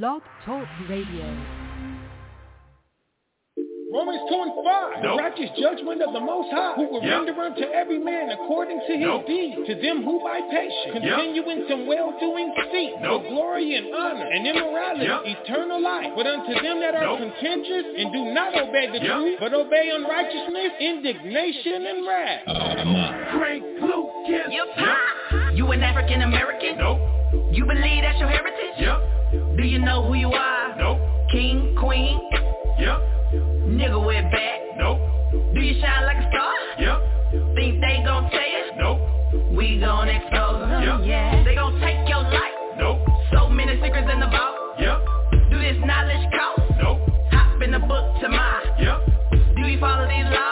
Blog Talk Radio. Romans 2 and 5. The righteous judgment of the Most High, who will Yep. render unto every man according to his Nope. deed. To them who by patience Yep. continue in some well-doing seek Nope. for glory and honor and immorality, Yep. eternal life. But unto them that are Nope. contentious and do not obey the Yep. truth, but obey unrighteousness, indignation and wrath. Oh, Frank Lucas. You pop. You an African American? Nope. You believe that's your heritage? Yep. Do you know who you are? Nope. King, queen, Yep. nigga with back. Nope. Do you shine like a star? Yep. Think they gon' tell you? Nope. We gon' expose them. Yep. Yeah. They gon' take your life. Nope. So many secrets in the vault. Yep. Do this knowledge cost? Nope. Hop in the book to my. Yep. Do you follow these laws?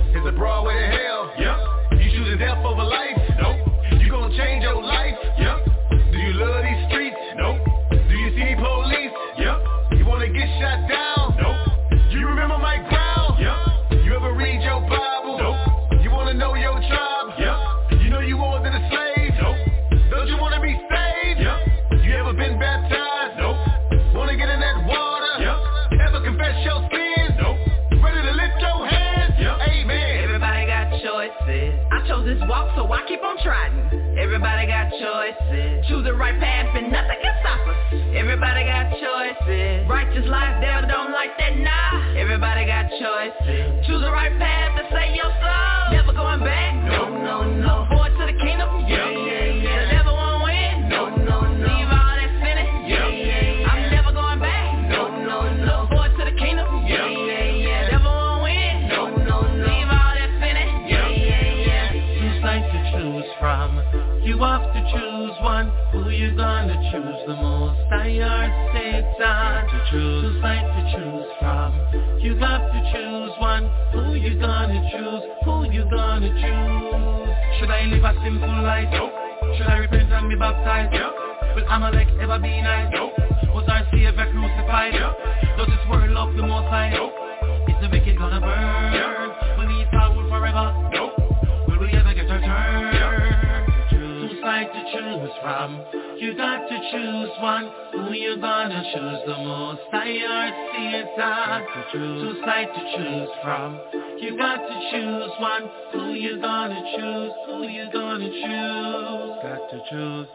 Is a Broadway to hell? Yep. You choosing death over life? Nope. You gonna change your life? Yep. Keep on trying. Everybody got choices. Choose the right path and nothing can stop us. Everybody got choices. Righteous life, devil don't like that, nah. Everybody got choices. Choose the right path to save your soul. Never going back. Choose the most? I heard Satan to choose. Sides to choose from. You have to choose one. Who you gonna choose? Who you gonna choose? Should I live a simple life? Nope. Should I repent and be baptized? Yep. Will Amalek ever be nice? Nope. Was our Savior crucified? Yep. Does this world love the most high? Nope. Is the wicked gonna burn? Yep. Will we fall forever? Nope. To choose from. You got to choose one. Who you gonna choose the most? I heard choose. Two sides to choose from. You got to choose one. Who you gonna choose? Who you gonna choose? Got to choose.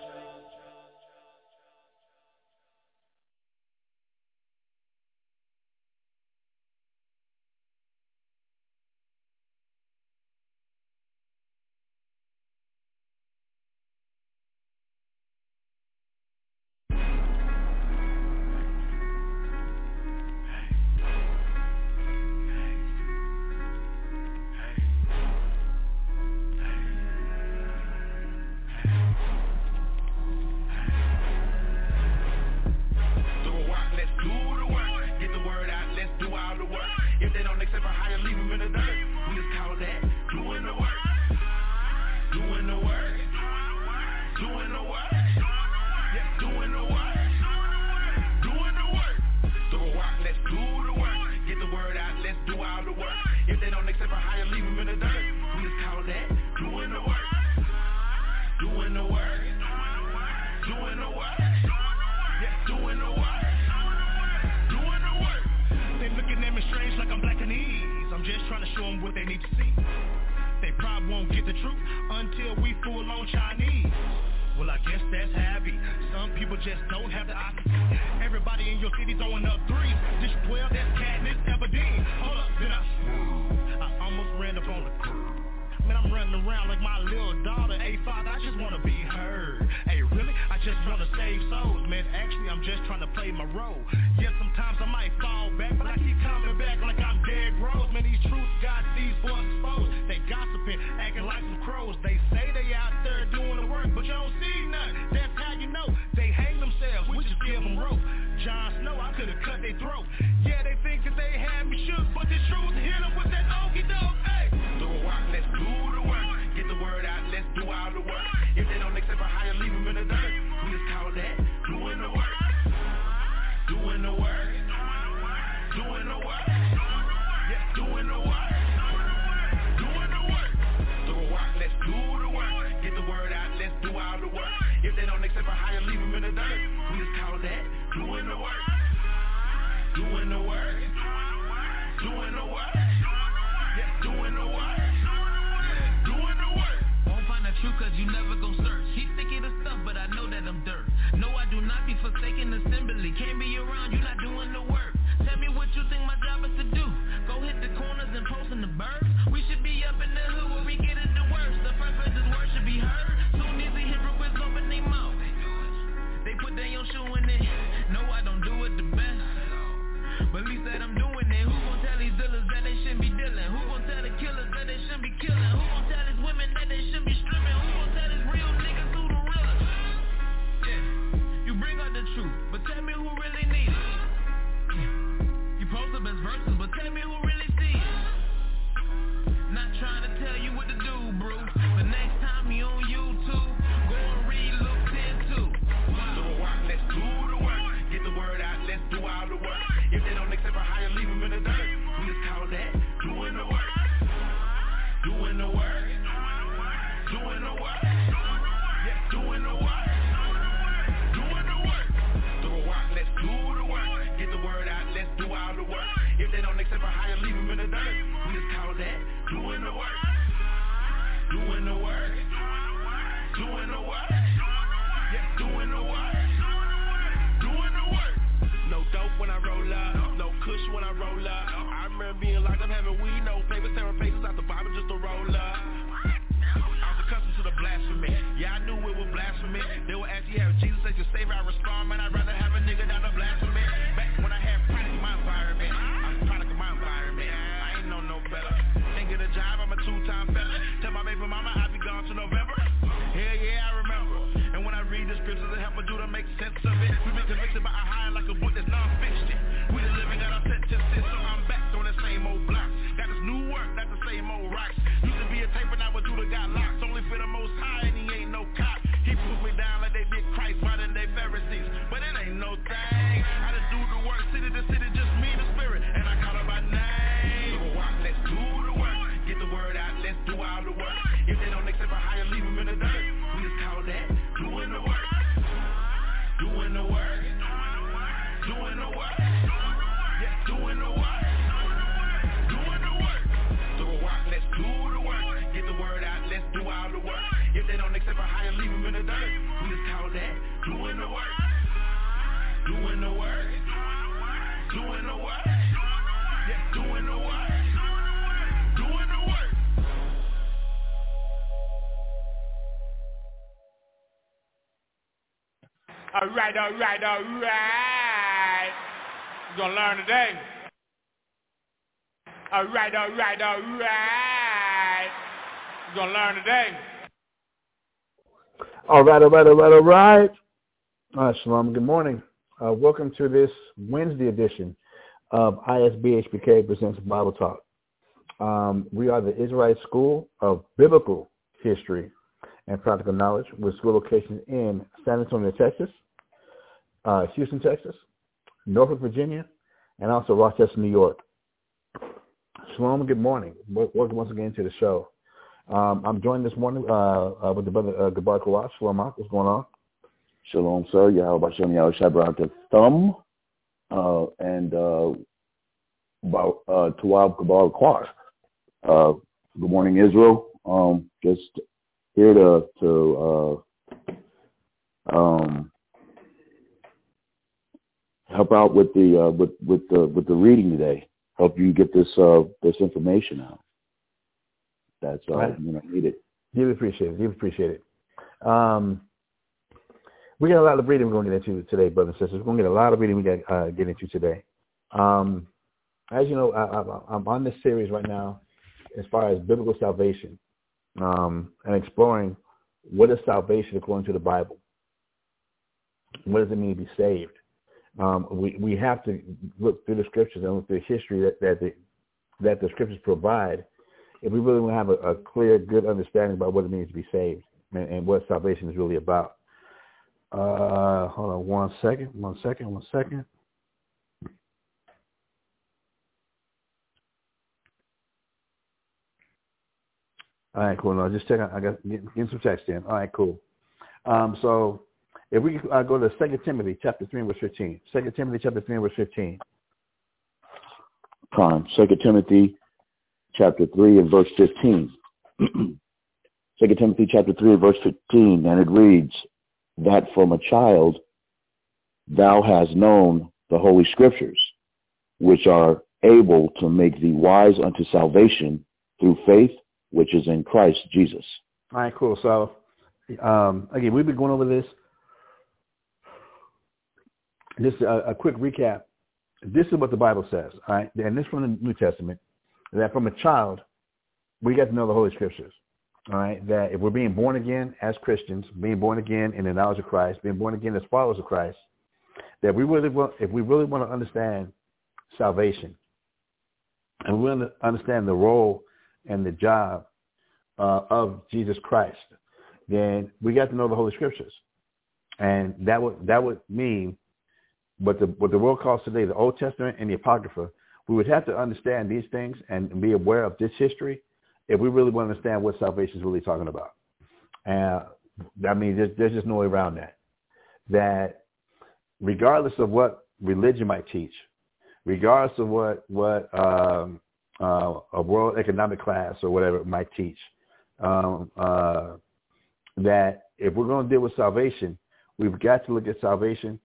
Alright, all right, all right. You're going to learn today. All right, all right, all right. You're going to learn today. All right, all right, all right, all right. Uh, shalom, good morning. Uh, welcome to this Wednesday edition of ISBHBK Presents Bible Talk. Um, we are the Israelite School of Biblical History and Practical Knowledge with school locations in San Antonio, Texas, uh, Houston, Texas, Norfolk, Virginia, and also Rochester, New York. Shalom, good morning. Welcome once again to the show. Um, I'm joined this morning uh, uh, with the brother uh, Gabar Kawat. Shalom, what's going on? Shalom, sir. Yahweh Shem Yahweh Shabbat Thumb uh, and uh, uh Tawab Gabar Kawat. Uh, good morning, Israel. Um, just here to, to um, help out with the uh, with with the with the reading today. Help you get this uh, this information out. That's uh, right. you know needed. You appreciate it. You appreciate it. Um, we got a lot of reading we're going to get into today, brothers and sisters. We're going to get a lot of reading we got uh, get into today. Um, as you know, I, am on this series right now as far as biblical salvation um, and exploring what is salvation according to the Bible. What does it mean to be saved? Um, we we have to look through the scriptures and look through the history that that the, that the scriptures provide if we really want to have a, a clear, good understanding about what it means to be saved and, and what salvation is really about. Uh, hold on one second, one second, one second. All right, cool. No, just check out. I got getting, getting some text in. All right, cool. Um, so if we uh, go to Second Timothy chapter three verse fifteen. Second Timothy chapter three verse fifteen. Prime. Second Timothy chapter three and verse fifteen. Second Timothy chapter three and verse fifteen, and it reads that from a child thou hast known the holy scriptures, which are able to make thee wise unto salvation through faith which is in Christ Jesus. All right, cool. So um, again, we've been going over this. Just a, a, quick recap. This is what the Bible says, all right? And this from the New Testament, that from a child, we get to know the Holy Scriptures, all right? That if we're being born again as Christians, being born again in the knowledge of Christ, being born again as followers of Christ, that we really want, if we really want to understand salvation, and we want to understand the role and the job uh, of Jesus Christ, then we got to know the Holy Scriptures, and that would that would mean what the what the world calls today the Old Testament and the Apocrypha. We would have to understand these things and be aware of this history if we really want to understand what salvation is really talking about. And I mean, there's, there's just no way around that. That regardless of what religion might teach, regardless of what what um, uh, a world economic class or whatever might teach. Um, uh, that if we're going to deal with salvation, we've got to look at salvation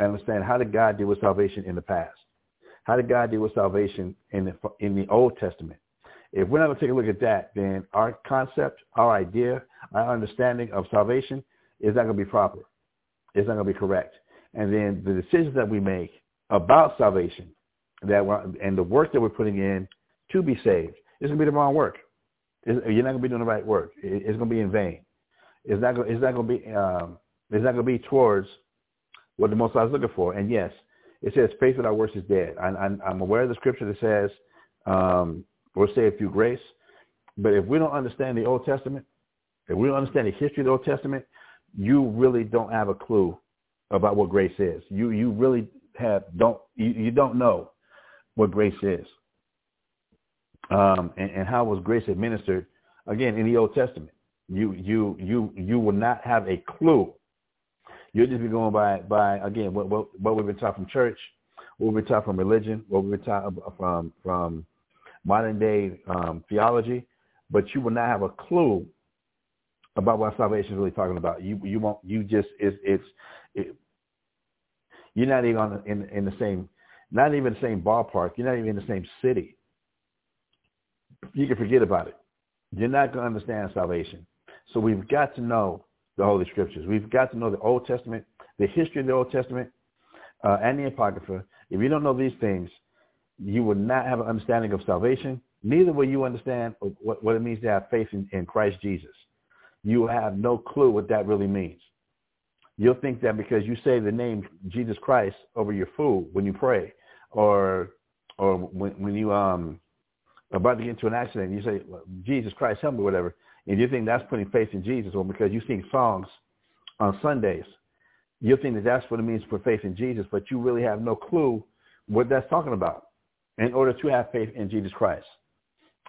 understand how did God deal with salvation in the past? How did God deal with salvation in the in the Old Testament? If we're not going to take a look at that, then our concept, our idea, our understanding of salvation is not going to be proper. It's not going to be correct. And then the decisions that we make about salvation, that and the work that we're putting in to be saved. is going to be the wrong work. It's, you're not going to be doing the right work. It, it's going to be in vain. It's not going. It's not going to be. Um, it's not going to be towards what the Most High is looking for. And yes, it says faith without works is dead. I, I'm, I'm aware of the scripture that says um, we're saved through grace. But if we don't understand the Old Testament, if we don't understand the history of the Old Testament, you really don't have a clue about what grace is. You you really have don't you, you don't know what grace is um, and, and how was grace administered again in the Old Testament. You you you you will not have a clue. You'll just be going by by again what what, what we've been taught from church, what we've been taught from religion, what we've been taught from from modern day um, theology, but you will not have a clue about what salvation is really talking about. You you won't you just it's it's it, you're not even on in in the same not even the same ballpark. You're not even in the same city you can forget about it. You're not going to understand salvation. So we've got to know the Holy Scriptures. We've got to know the Old Testament, the history of the Old Testament, uh, and the Apocrypha. If you don't know these things, you will not have an understanding of salvation. Neither will you understand what, what it means to have faith in, in Christ Jesus. You have no clue what that really means. You'll think that because you say the name Jesus Christ over your food when you pray, or or when, when you um about to get into an accident, you say, Jesus Christ, help me, whatever, and you think that's putting faith in Jesus, or because you sing songs on Sundays, you think that that's what it means to put faith in Jesus, but you really have no clue what that's talking about in order to have faith in Jesus Christ.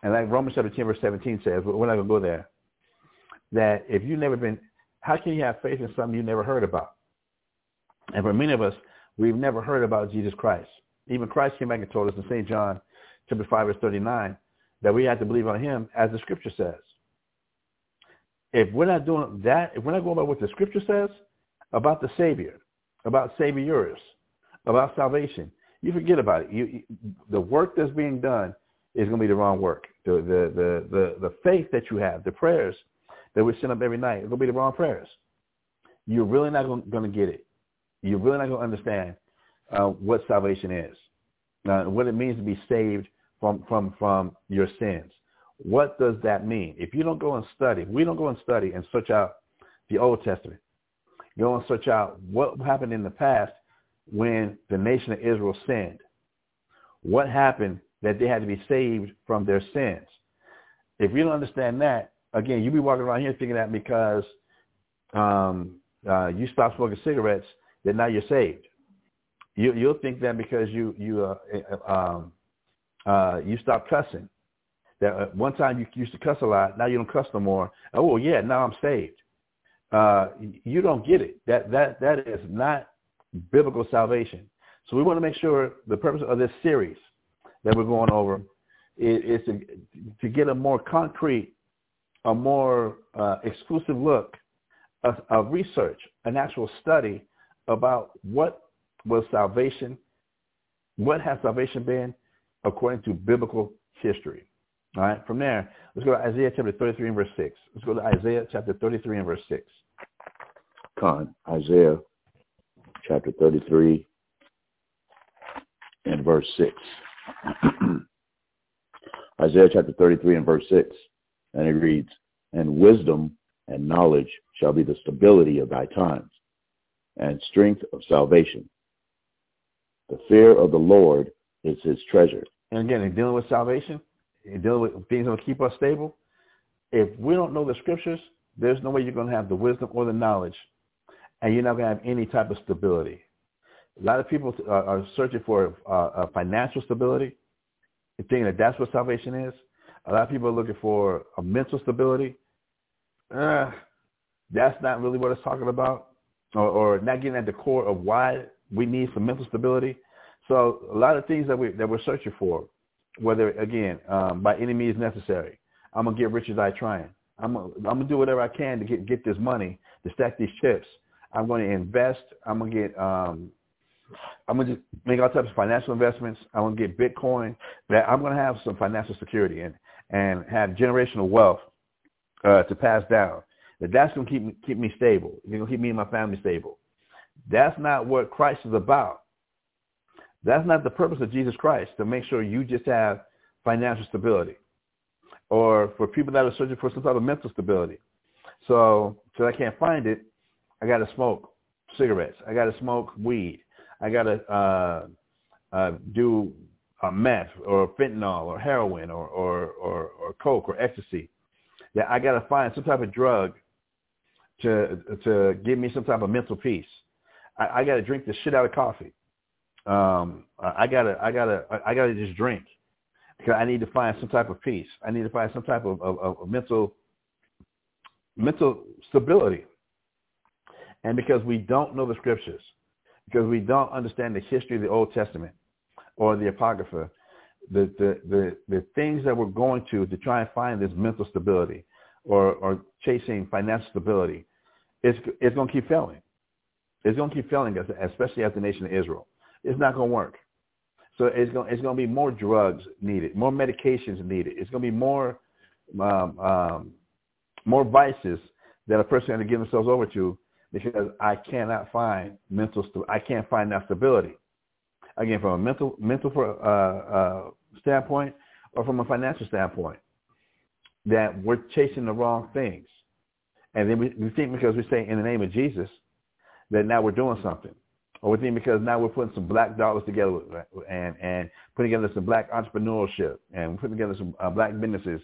And like Romans 17, verse 17 says, we're not going to go there, that if you've never been, how can you have faith in something you never heard about? And for many of us, we've never heard about Jesus Christ. Even Christ came back and told us in St. John chapter 5, verse 39, that we have to believe on him as the scripture says. If we're not doing that, if we're not going by what the scripture says about the Savior, about Saviors, about salvation, you forget about it. You, you, the work that's being done is going to be the wrong work. The, the, the, the, the faith that you have, the prayers that we send up every night, it's going to be the wrong prayers. You're really not going, going to get it. You're really not going to understand uh, what salvation is, uh, what it means to be saved from, from, from your sins. What does that mean? If you don't go and study, we don't go and study and search out the Old Testament. You don't search out what happened in the past when the nation of Israel sinned. What happened that they had to be saved from their sins? If you don't understand that, again, you be walking around here thinking that because um, uh, you stopped smoking cigarettes, that now you're saved. You, you'll think that because you you uh, uh um, uh, you stopped cussing. That uh, one time you used to cuss a lot, now you don't cuss no more. Oh well, yeah, now I'm saved. Uh, you don't get it. That that that is not biblical salvation. So we want to make sure the purpose of this series that we're going over is, is to, to get a more concrete, a more uh, exclusive look, of, a research, an actual study about what was salvation, what has salvation been according to biblical history. All right, from there, let's go to Isaiah chapter 33 and verse 6. Let's go to Isaiah chapter 33 and verse 6. Con, Isaiah chapter 33 and verse 6. Isaiah chapter 33 and verse 6. And it reads, And wisdom and knowledge shall be the stability of thy times, and strength of salvation. The fear of the Lord is his treasure. And again, in dealing with salvation, in dealing with things that will keep us stable, if we don't know the scriptures, there's no way you're going to have the wisdom or the knowledge, and you're not going to have any type of stability. A lot of people are, are searching for uh, financial stability, thinking that that's what salvation is. A lot of people are looking for a mental stability. Uh, that's not really what it's talking about, or, or not getting at the core of why we need some mental stability. So a lot of things that we that we're searching for, whether again um, by any means necessary, I'm gonna get rich as I trying. I'm gonna, I'm gonna do whatever I can to get get this money to stack these chips. I'm to invest. I'm gonna get um, I'm gonna just make all types of financial investments. I'm gonna get Bitcoin. That I'm gonna have some financial security and and have generational wealth uh, to pass down. That that's gonna keep me keep me stable. It's gonna keep me and my family stable. That's not what Christ is about. That's not the purpose of Jesus Christ to make sure you just have financial stability, or for people that are searching for some type of mental stability. So, so I can't find it, I got to smoke cigarettes. I got to smoke weed. I got to uh, uh, do a meth or fentanyl or heroin or, or, or, or coke or ecstasy. That I got to find some type of drug to to give me some type of mental peace. I, I got to drink the shit out of coffee. Um, I gotta I gotta I gotta just drink because I need to find some type of peace. I need to find some type of, of, of mental mental stability. And because we don't know the scriptures, because we don't understand the history of the Old Testament or the Apocrypha, the, the, the, the things that we're going to to try and find this mental stability or, or chasing financial stability, it's, it's going to keep failing. It's going to keep failing, especially as the nation of Israel. It's not going to work. So it's going, it's going to be more drugs needed, more medications needed. It's going to be more, um, um, more vices that a person has to give themselves over to because I cannot find mental, I can't find that stability. Again, from a mental, mental for, uh, uh, standpoint or from a financial standpoint, that we're chasing the wrong things. And then we, we think because we say in the name of Jesus that now we're doing something. Or we think because now we're putting some black dollars together and, and putting together some black entrepreneurship and putting together some uh, black businesses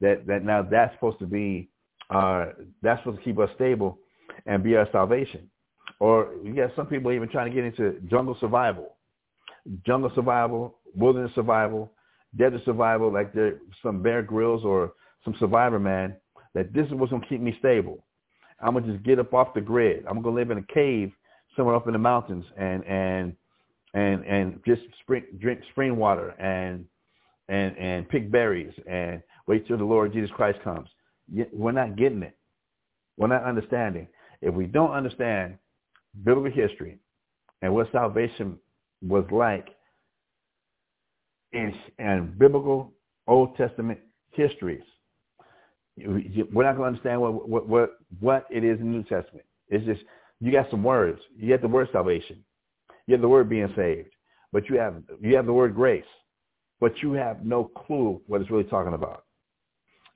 that, that now that's supposed to be, uh, that's supposed to keep us stable and be our salvation. Or you got some people even trying to get into jungle survival, jungle survival, wilderness survival, desert survival, like there some Bear Grylls or some Survivorman. That this is what's gonna keep me stable. I'm gonna just get up off the grid. I'm gonna live in a cave somewhere up in the mountains and and and and just spring, drink spring water and and and pick berries and wait till the Lord Jesus Christ comes. We're not getting it. We're not understanding. If we don't understand biblical history and what salvation was like in, in biblical Old Testament histories, we're not going to understand what, what, what, what it is in the New Testament. It's just, you got some words. You have the word salvation. You have the word being saved. But you have, you have the word grace. But you have no clue what it's really talking about.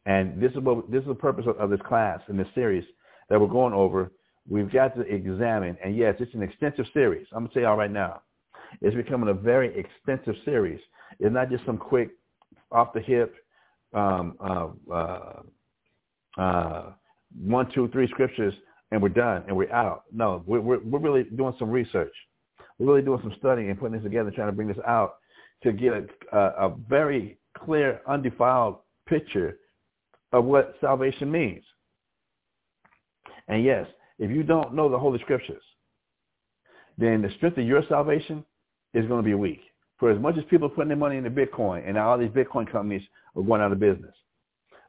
And this is what this is the purpose of, of this class and this series that we're going over. We've got to examine, and yes, it's an extensive series. I'm gonna say all right now, it's becoming a very extensive series. It's not just some quick, off the hip, um, uh, uh, uh, one, two, three scriptures, and we're done and we're out. No, we're, we're, we're really doing some research. We're really doing some studying and putting this together, trying to bring this out to get a, a, a very clear, undefiled picture of what salvation means. And yes, if you don't know the Holy Scriptures, then the strength of your salvation is going to be weak. For as much as people are putting their money into Bitcoin, and all these Bitcoin companies are going out of business,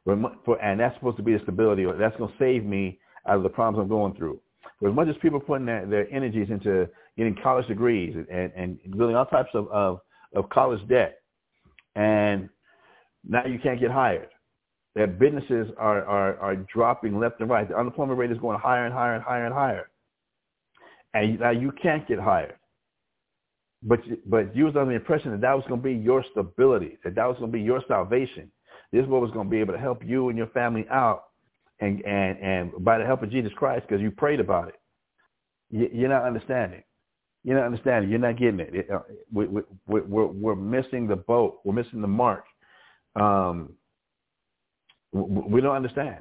and that's supposed to be the stability, or that's going to save me out of the problems I'm going through. For as much as people putting their, their energies into getting college degrees and, and building all types of, of, of college debt, and now you can't get hired that businesses are, are, are dropping left and right. The unemployment rate is going higher and higher and higher and higher. And now you can't get hired. But, but you was under the impression that that was going to be your stability, that that was going to be your salvation. This is what was going to be able to help you and your family out and, and, and by the help of Jesus Christ because you prayed about it. You, are not understanding. You're not understanding. You're not getting it. it uh, we, we, we're, we're missing the boat. We're missing the mark. Um, we don't understand.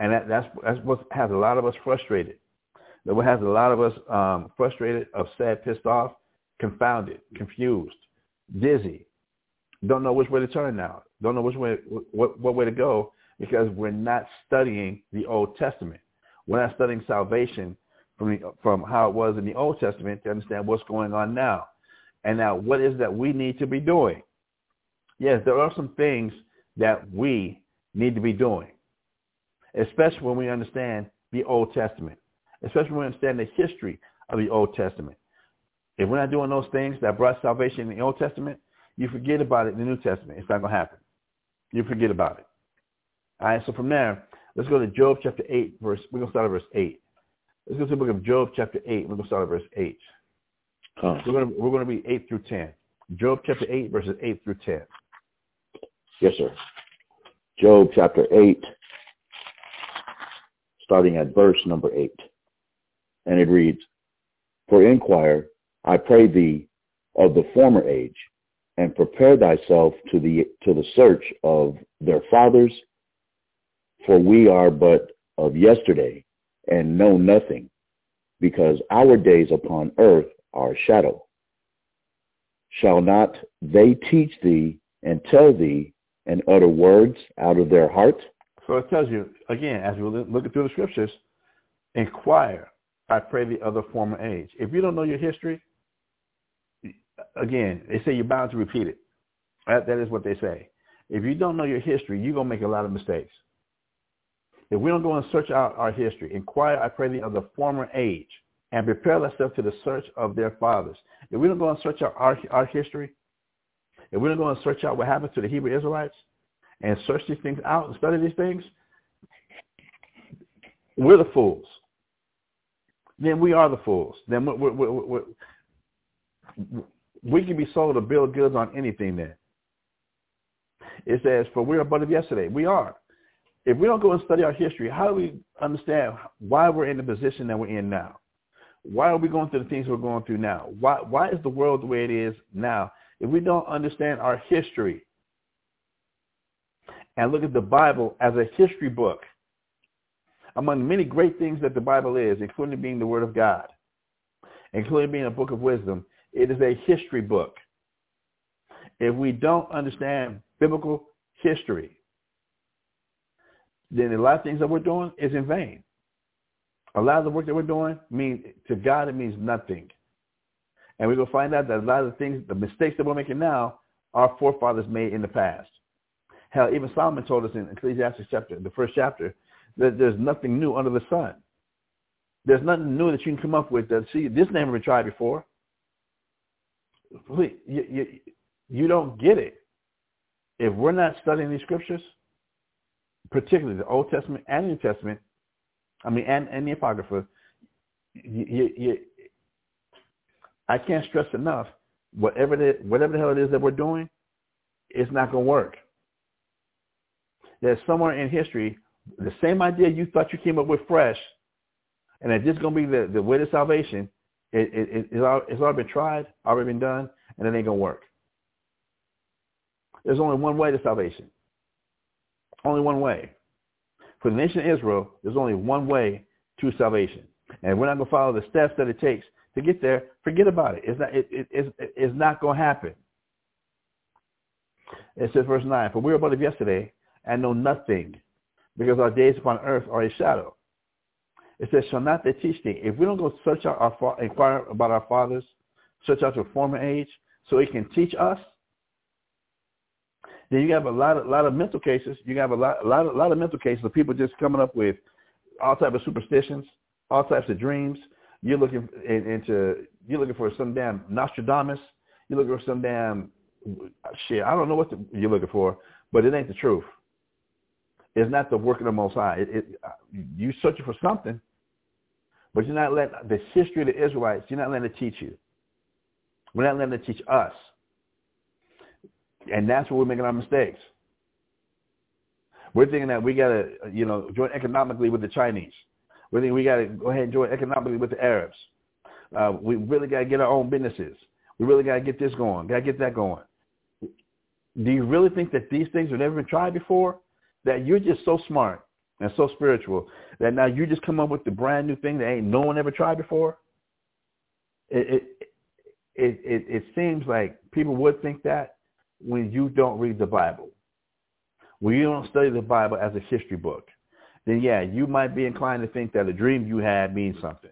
And that, that's, that's what has a lot of us frustrated. That what has a lot of us um, frustrated, upset, pissed off, confounded, confused, dizzy, don't know which way to turn now, don't know which way, what, what way to go because we're not studying the Old Testament. We're not studying salvation from, the, from how it was in the Old Testament to understand what's going on now. And now what is that we need to be doing? Yes, there are some things that we need to be doing, especially when we understand the Old Testament, especially when we understand the history of the Old Testament. If we're not doing those things that brought salvation in the Old Testament, you forget about it in the New Testament. It's not going to happen. You forget about it. All right, so from there, let's go to Job chapter 8, verse, we're going to start at verse 8. Let's go to the book of Job chapter 8. We're going to start at verse 8. Huh. We're, going to, we're going to be 8 through 10. Job chapter 8, verses 8 through 10. Yes, sir. Job chapter 8, starting at verse number 8. And it reads, For inquire, I pray thee, of the former age, and prepare thyself to the, to the search of their fathers, for we are but of yesterday, and know nothing, because our days upon earth are shadow. Shall not they teach thee and tell thee and utter words out of their heart. So it tells you, again, as we look through the scriptures, inquire, I pray thee, of the former age. If you don't know your history, again, they say you're bound to repeat it. That, that is what they say. If you don't know your history, you're going to make a lot of mistakes. If we don't go and search out our history, inquire, I pray thee, of the former age, and prepare thyself to the search of their fathers. If we don't go and search out our, our history, if we don't go and search out what happened to the Hebrew Israelites and search these things out and study these things, we're the fools. Then we are the fools. Then we're, we're, we're, we can be sold a bill of goods on anything then. It says, for we are but of yesterday. We are. If we don't go and study our history, how do we understand why we're in the position that we're in now? Why are we going through the things we're going through now? Why, why is the world the way it is now? if we don't understand our history and look at the Bible as a history book, among many great things that the Bible is, including being the Word of God, including being a book of wisdom, it is a history book. If we don't understand biblical history, then a lot of things that we're doing is in vain. A lot of the work that we're doing means to God it means nothing. And we're to find out that a lot of the things, the mistakes that we're making now, our forefathers made in the past. Hell, even Solomon told us in Ecclesiastes chapter, the first chapter, that there's nothing new under the sun. There's nothing new that you can come up with that, see, this never been tried before. Please, you, you, you don't get it. If we're not studying these scriptures, particularly the Old Testament and New Testament, I mean, and, and the Apocrypha, you, you, you, I can't stress enough, whatever the, whatever the hell it is that we're doing, it's not going to work. There's somewhere in history, the same idea you thought you came up with fresh, and that this is going to be the, the way to salvation, it, it, it's, all, it's already been tried, already been done, and it ain't going to work. There's only one way to salvation. Only one way. For the nation of Israel, there's only one way to salvation. And we're not going to follow the steps that it takes to get there. Forget about it. It's not, it, it, it's, it's not going to happen. It says verse 9, For we were but of yesterday and know nothing, because our days upon earth are a shadow. It says, shall not they teach thee? If we don't go search out our, inquire about our fathers, search out your former age, so he can teach us, then you have a lot of, lot of mental cases. You have a lot, a lot, a lot of mental cases of people just coming up with all types of superstitions, all types of dreams. You're looking into, you're looking for some damn Nostradamus. You're looking for some damn shit. I don't know what the, you're looking for, but it ain't the truth. It's not the work of the Most High. It, it, you searching for something, but you're not letting the history of the Israelites. You're not letting it teach you. We're not letting it teach us, and that's where we're making our mistakes. We're thinking that we got to, you know, join economically with the Chinese. We think we got to go ahead and join economically with the Arabs. Uh, we really got to get our own businesses. We really got to get this going. Got to get that going. Do you really think that these things have never been tried before? that you're just so smart and so spiritual that now you just come up with the brand new thing that ain't no one ever tried before? It it it it, it seems like people would think that when you don't read the Bible, when you don't study the Bible as a history book, then yeah, you might be inclined to think that a dream you had means something.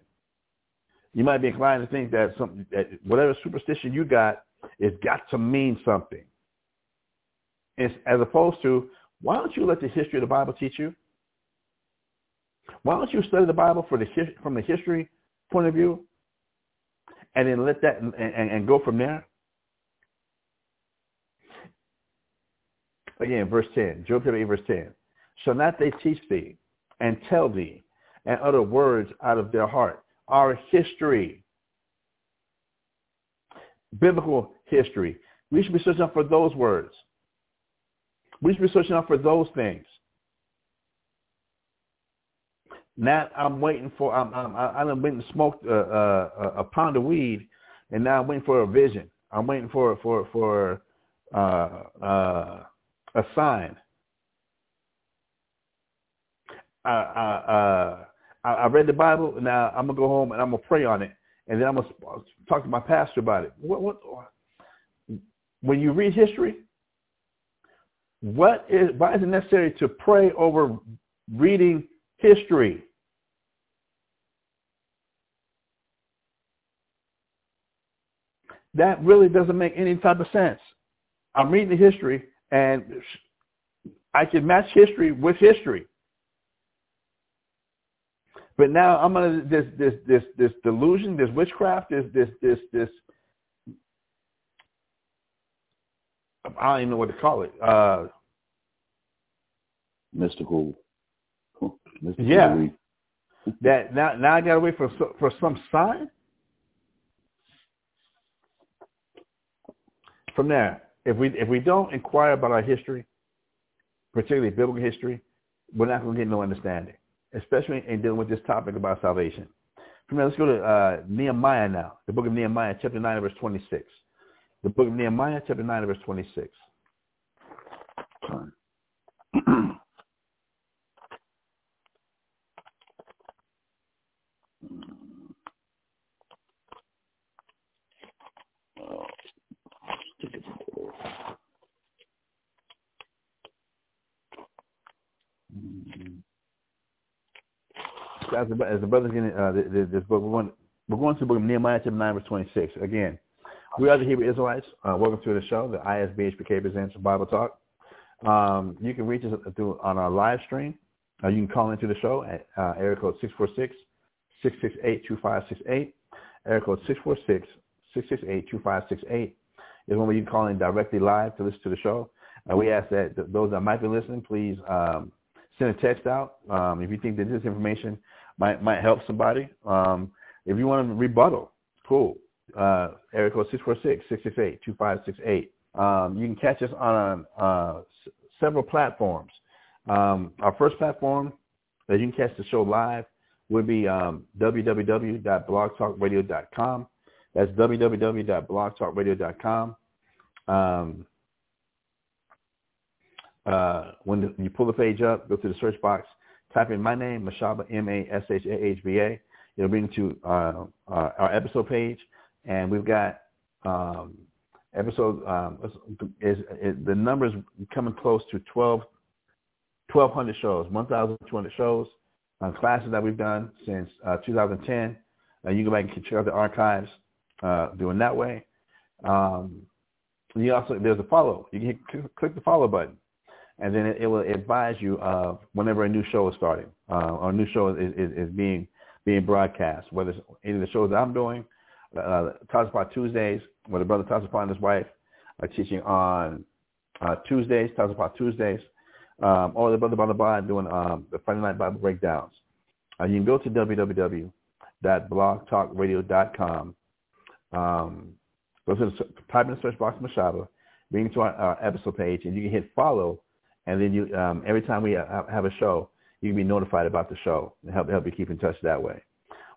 You might be inclined to think that something that whatever superstition you got, it's got to mean something. It's, as opposed to why don't you let the history of the Bible teach you? Why don't you study the Bible for the from the history point of view, and then let that and, and, and go from there? Again, verse 10, Job chapter 8, verse 10. Shall not they teach thee and tell thee and utter words out of their heart? Our history, biblical history. We should be searching for those words. We should be searching out for those things. Not I'm waiting for I'm I'm I'm waiting to smoke a, a, a pound of weed, and now I'm waiting for a vision. I'm waiting for for for uh, uh, a sign. I, I, uh, I read the Bible. Now I'm gonna go home and I'm gonna pray on it, and then I'm gonna talk to my pastor about it. What, what? When you read history, what is, why is it necessary to pray over reading history? That really doesn't make any type of sense. I'm reading the history and I can match history with history. But now I'm gonna this this this this delusion, this witchcraft, this this this this I don't even know what to call it. Uh, mystical. mystical yeah. that now now I gotta wait for for some sign. From there, if we if we don't inquire about our history, particularly biblical history, we're not going to get no understanding, especially in dealing with this topic about salvation. From there, let's go to uh, Nehemiah now, the book of Nehemiah, chapter 9, verse 26. The book of Nehemiah, chapter 9, verse 26. As the, as the brothers getting uh, this book, we're going, we're going to the book of Nehemiah chapter 9, verse 26. Again, we are the Hebrew Israelites. Uh, welcome to the show, the ISBHPK presents Bible Talk. Um, you can reach us through on our live stream Uh, you can call into the show at uh, area code 646-668-2568. Area code 646-668-2568 is where you can call in directly live to listen to the show. Uh, we ask that th- those that might be listening, please um, send a text out um, if you think that this information might might help somebody. Um, if you want to rebuttal, cool. Uh, area code 646-668-2568. Um, you can catch us on uh, several platforms. Um, our first platform that you can catch the show live would be um, www.blogtalkradio.com. That's www.blogtalkradio.com. Um, uh, when you pull the page up, go to the search box, type in my name, Mashaba, M-A-S-H-A-H-B-A. It'll bring you to uh, uh, our episode page, and we've got um, episode um, is, is, the numbers coming close to 12, 1,200 shows, 1,200 shows, uh, classes that we've done since uh, 2010. Uh, you can go back and check out the archives uh, doing that way. Um, you also there's a follow. You can click the follow button, and then it, it will advise you of whenever a new show is starting uh, or a new show is, is, is being being broadcast. Whether it's any of the shows that I'm doing, uh, Tazapot Tuesdays, where the brother Tazapot and his wife are teaching on uh, Tuesdays, Tazapot Tuesdays, um, or the brother Balabad doing um, the Friday Night Bible Breakdowns. Uh, you can go to www.blogtalkradio.com. Um, go to the type in the search box Mashaba, bring it to our, our, episode page, and you can hit follow. And then you, um, every time we have a show, you can be notified about the show and help help you keep in touch that way.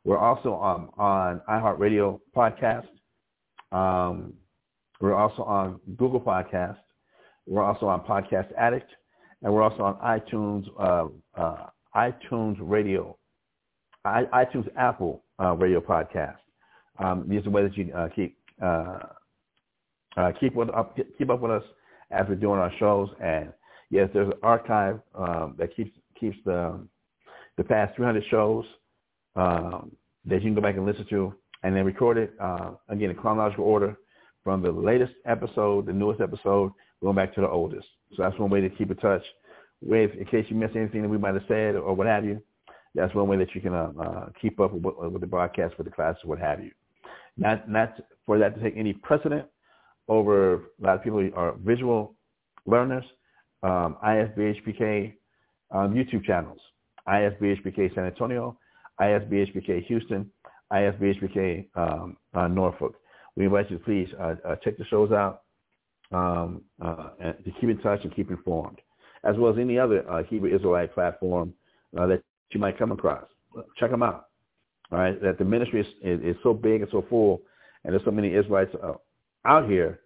We're also um, on iHeartRadio podcast. Um, we're also on Google Podcast. We're also on Podcast Addict, and we're also on iTunes uh, uh, iTunes Radio, I, iTunes Apple uh, Radio Podcast. Um, these are ways that you uh, keep uh, uh, keep with, up, keep up with us as we're doing our shows. And yes, there's an archive um, that keeps keeps the the past 300 shows um, that you can go back and listen to, and then record it uh, again in chronological order from the latest episode, the newest episode, going back to the oldest. So that's one way to keep in touch with, in case you miss anything that we might have said or what have you. That's one way that you can uh, uh, keep up with, with the broadcast, with the classes, what have you. Not not for that to take any precedent over a lot of people who are visual learners. Um, ISBHPK um, YouTube channels, ISBHPK San Antonio, ISBHPK Houston, ISBHPK um, uh, Norfolk. We invite you to please uh, uh, check the shows out um, uh, to keep in touch and keep informed, as well as any other uh, Hebrew Israelite platform uh, that you might come across. Check them out. All right, that the ministry is, is, is so big and so full, and there's so many Israelites out here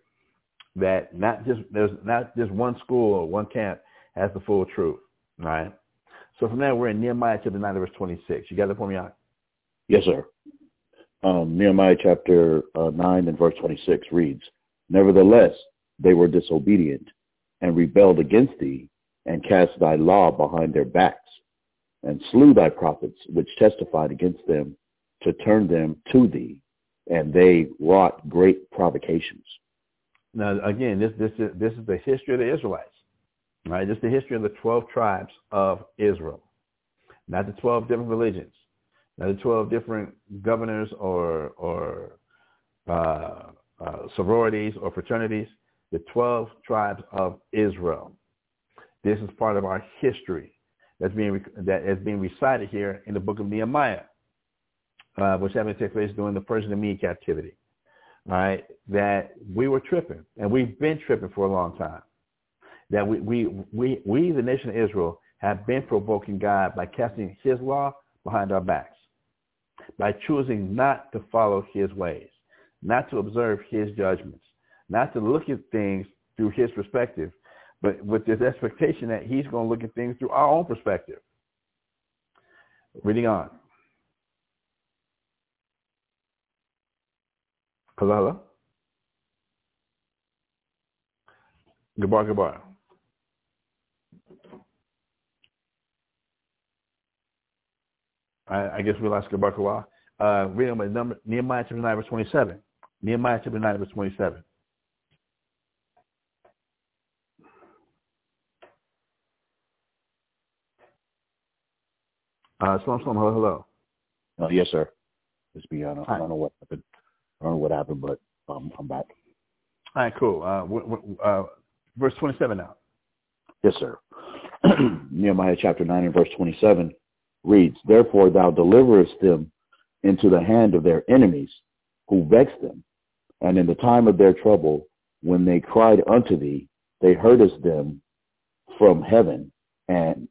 that not just there's not just one school or one camp has the full truth. All right. So from there, we're in Nehemiah chapter 9, verse 26. You got that for me, out? Yes, sir. Um, Nehemiah chapter uh, 9 and verse 26 reads, Nevertheless, they were disobedient and rebelled against thee and cast thy law behind their backs and slew thy prophets which testified against them to turn them to thee, and they wrought great provocations. Now, again, this this is this is the history of the Israelites, right? This is the history of the twelve tribes of Israel, not the twelve different religions, not the twelve different governors or or uh, uh, sororities or fraternities. The twelve tribes of Israel. This is part of our history that's being that is being recited here in the book of Nehemiah, uh, which happened to take place during the Persian and Mede captivity. Right, that we were tripping, and we've been tripping for a long time. That we we we we the nation of Israel have been provoking God by casting His law behind our backs, by choosing not to follow His ways, not to observe His judgments, not to look at things through His perspective, but with this expectation that he's going to look at things through our own perspective. Reading on. Kalala. Gabar, Gabar. I, I guess we lost Gabar Kawa. Uh, reading my number, Nehemiah chapter 9, verse 27. Nehemiah chapter 9, verse 27. Uh, Slum Slum, hello, hello. Uh, yes, sir. It's beyond. I don't know what happened. I don't know what happened, but um, I'm back. All right, cool. Uh, w- w- uh, verse 27 now. Yes, sir. Nehemiah chapter 9 and verse 27 reads, Therefore thou deliverest them into the hand of their enemies who vex them, and in the time of their trouble, when they cried unto thee, they heardest them from heaven, and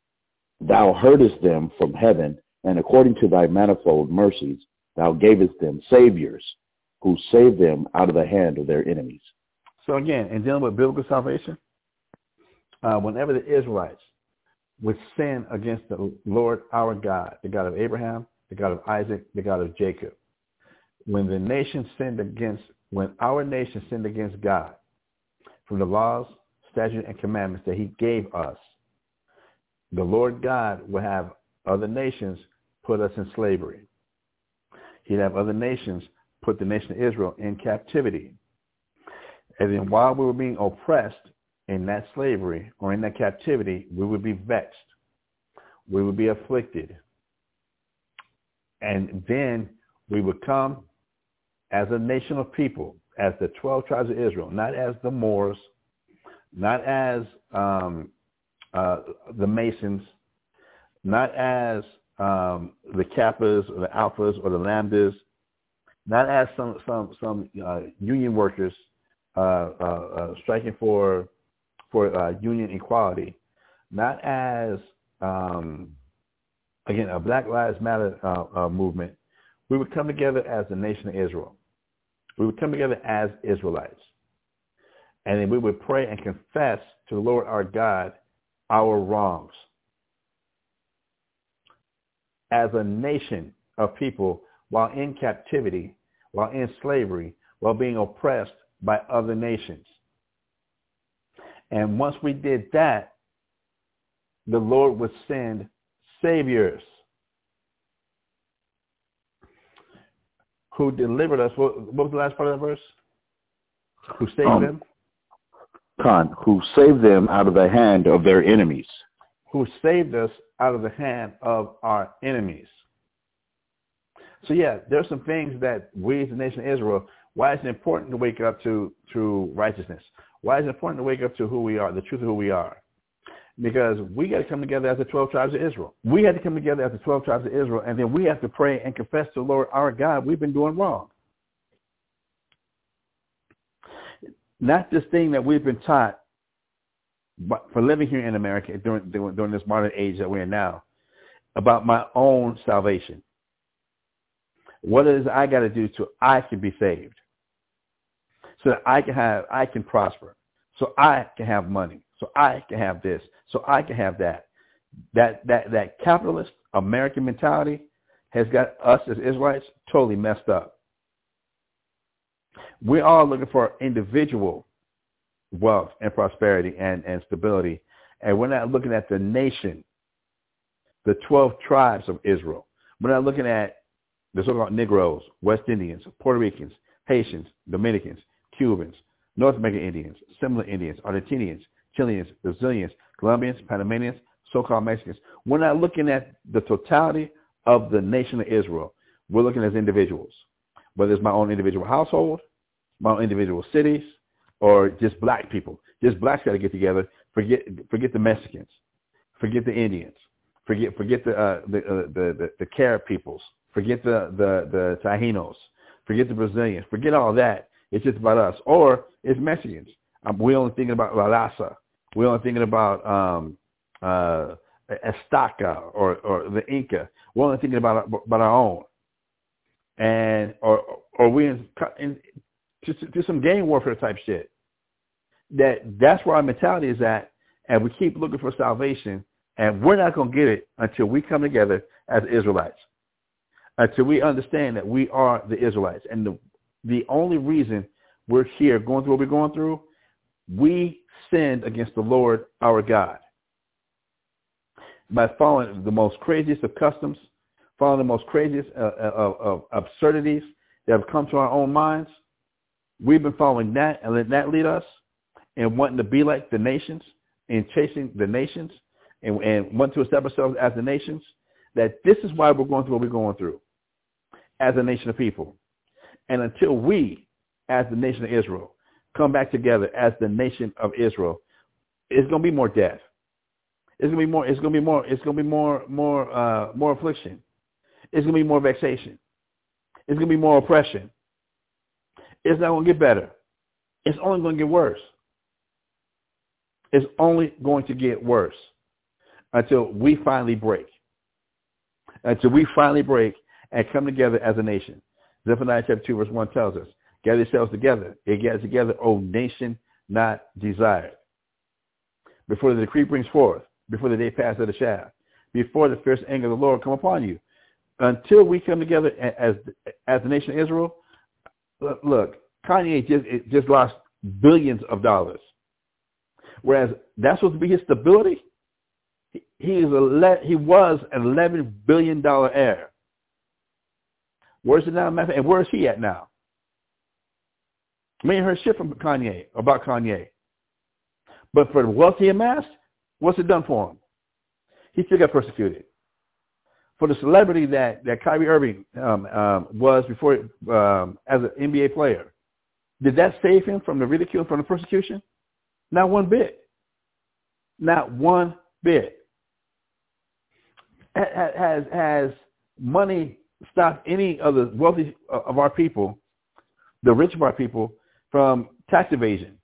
thou heardest them from heaven, and according to thy manifold mercies, thou gavest them saviors who saved them out of the hand of their enemies. So again, in dealing with biblical salvation, uh, whenever the Israelites would sin against the Lord our God, the God of Abraham, the God of Isaac, the God of Jacob, when the nation sinned against, when our nation sinned against God, from the laws, statutes, and commandments that he gave us, the Lord God would have other nations put us in slavery. He'd have other nations put the nation of Israel in captivity. And then while we were being oppressed in that slavery or in that captivity, we would be vexed. We would be afflicted. And then we would come as a nation of people, as the 12 tribes of Israel, not as the Moors, not as um, uh, the Masons, not as um, the Kappas or the Alphas or the Lambdas, not as some some some uh, union workers uh, uh, uh striking for for uh, union equality, not as um, again a Black Lives Matter movement. We would come together as the nation of Israel. We would come together as Israelites, and then we would pray and confess to the Lord our God our wrongs as a nation of people while in captivity, while in slavery, while being oppressed by other nations. And once we did that, the Lord would send saviors who delivered us. What, was the last part of that verse? Who saved um, them? Khan, who saved them out of the hand of their enemies. Who saved us out of the hand of our enemies. So yeah, there's some things that we as the nation of Israel, why is it important to wake up to, to righteousness? Why is it important to wake up to who we are, the truth of who we are? Because we got to come together as the 12 tribes of Israel. We had to come together as the 12 tribes of Israel, and then we have to pray and confess to the Lord our God, we've been doing wrong. Not this thing that we've been taught but for living here in America during, during this modern age that we're in now, about my own salvation. What is I got to do so I can be saved, so that I can have I can prosper, so I can have money, so I can have this, so I can have that. That that that capitalist American mentality has got us as Israelites totally messed up. We're all looking for individual wealth and prosperity and, and stability. And we're not looking at the nation, the 12 tribes of Israel. We're not looking at the so-called Negroes, West Indians, Puerto Ricans, Haitians, Dominicans, Cubans, North American Indians, Seminole Indians, Argentinians, Chileans, Brazilians, Colombians, Panamanians, so-called Mexicans. We're not looking at the totality of the nation of Israel. We're looking as individuals, whether it's my own individual household, my own individual cities, or just black people. Just blacks got to get together. Forget forget the Mexicans, forget the Indians, forget forget the uh, the, uh, the the the Carib peoples, forget the the the Taínos, forget the Brazilians, forget all that. It's just about us, or it's Mexicans. Um, we're only thinking about La Raza. We're only thinking about um, uh, Azteca or or the Inca. We're only thinking about about our own, and or or we in, in to, to some gang warfare type shit. That that's where our mentality is at, and we keep looking for salvation, and we're not going to get it until we come together as Israelites, until we understand that we are the Israelites, and the the only reason we're here going through what we're going through, we sinned against the Lord our God by following the most craziest of customs, following the most craziest uh, uh of, of absurdities that have come to our own minds, We've been following that and letting that lead us and wanting to be like the nations and chasing the nations and, and wanting to establish ourselves as the nations. that this is why we're going through what we're going through as a nation of people. And until we, as the nation of Israel, come back together as the nation of Israel, it's going to be more death. It's going to be more. It's going to be more. It's going to be more. More. Uh, more affliction. It's going to be more vexation. It's going to be more oppression. It's not going to get better. It's only going to get worse. It's only going to get worse until we finally break. Until we finally break and come together as a nation. Zephaniah chapter 2 verse 1 tells us, gather yourselves together. It gathers together, O nation not desired. Before the decree brings forth, before the day passes the shaft, before the fierce anger of the Lord come upon you. Until we come together as as the nation of Israel, look, Kanye just just lost billions of dollars, whereas that's supposed to be his stability. He, is a he was an eleven billion dollar heir. Where's it now? And where is he at now? Me and heard shit from Kanye about Kanye. But for the wealth he amassed, what's it done for him? He still got persecuted. For the celebrity that, that Kyrie Irving um, um, was before um, as an NBA player, did that save him from the ridicule, from the persecution? Not one bit. Not one bit. Has, has money stop any of the wealthy uh, of our people, the rich of our people, from tax evasion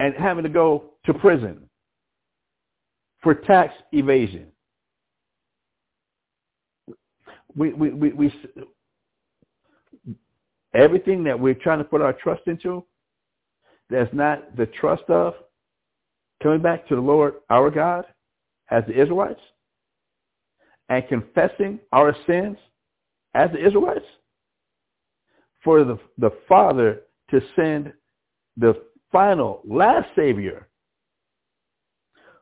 and having to go to prison for tax evasion. We, we, we, we, everything that we're trying to put our trust into, that's not the trust of coming back to the Lord our God as the Israelites, and confessing our sins as the Israelites for the, the Father to send the final, last Savior,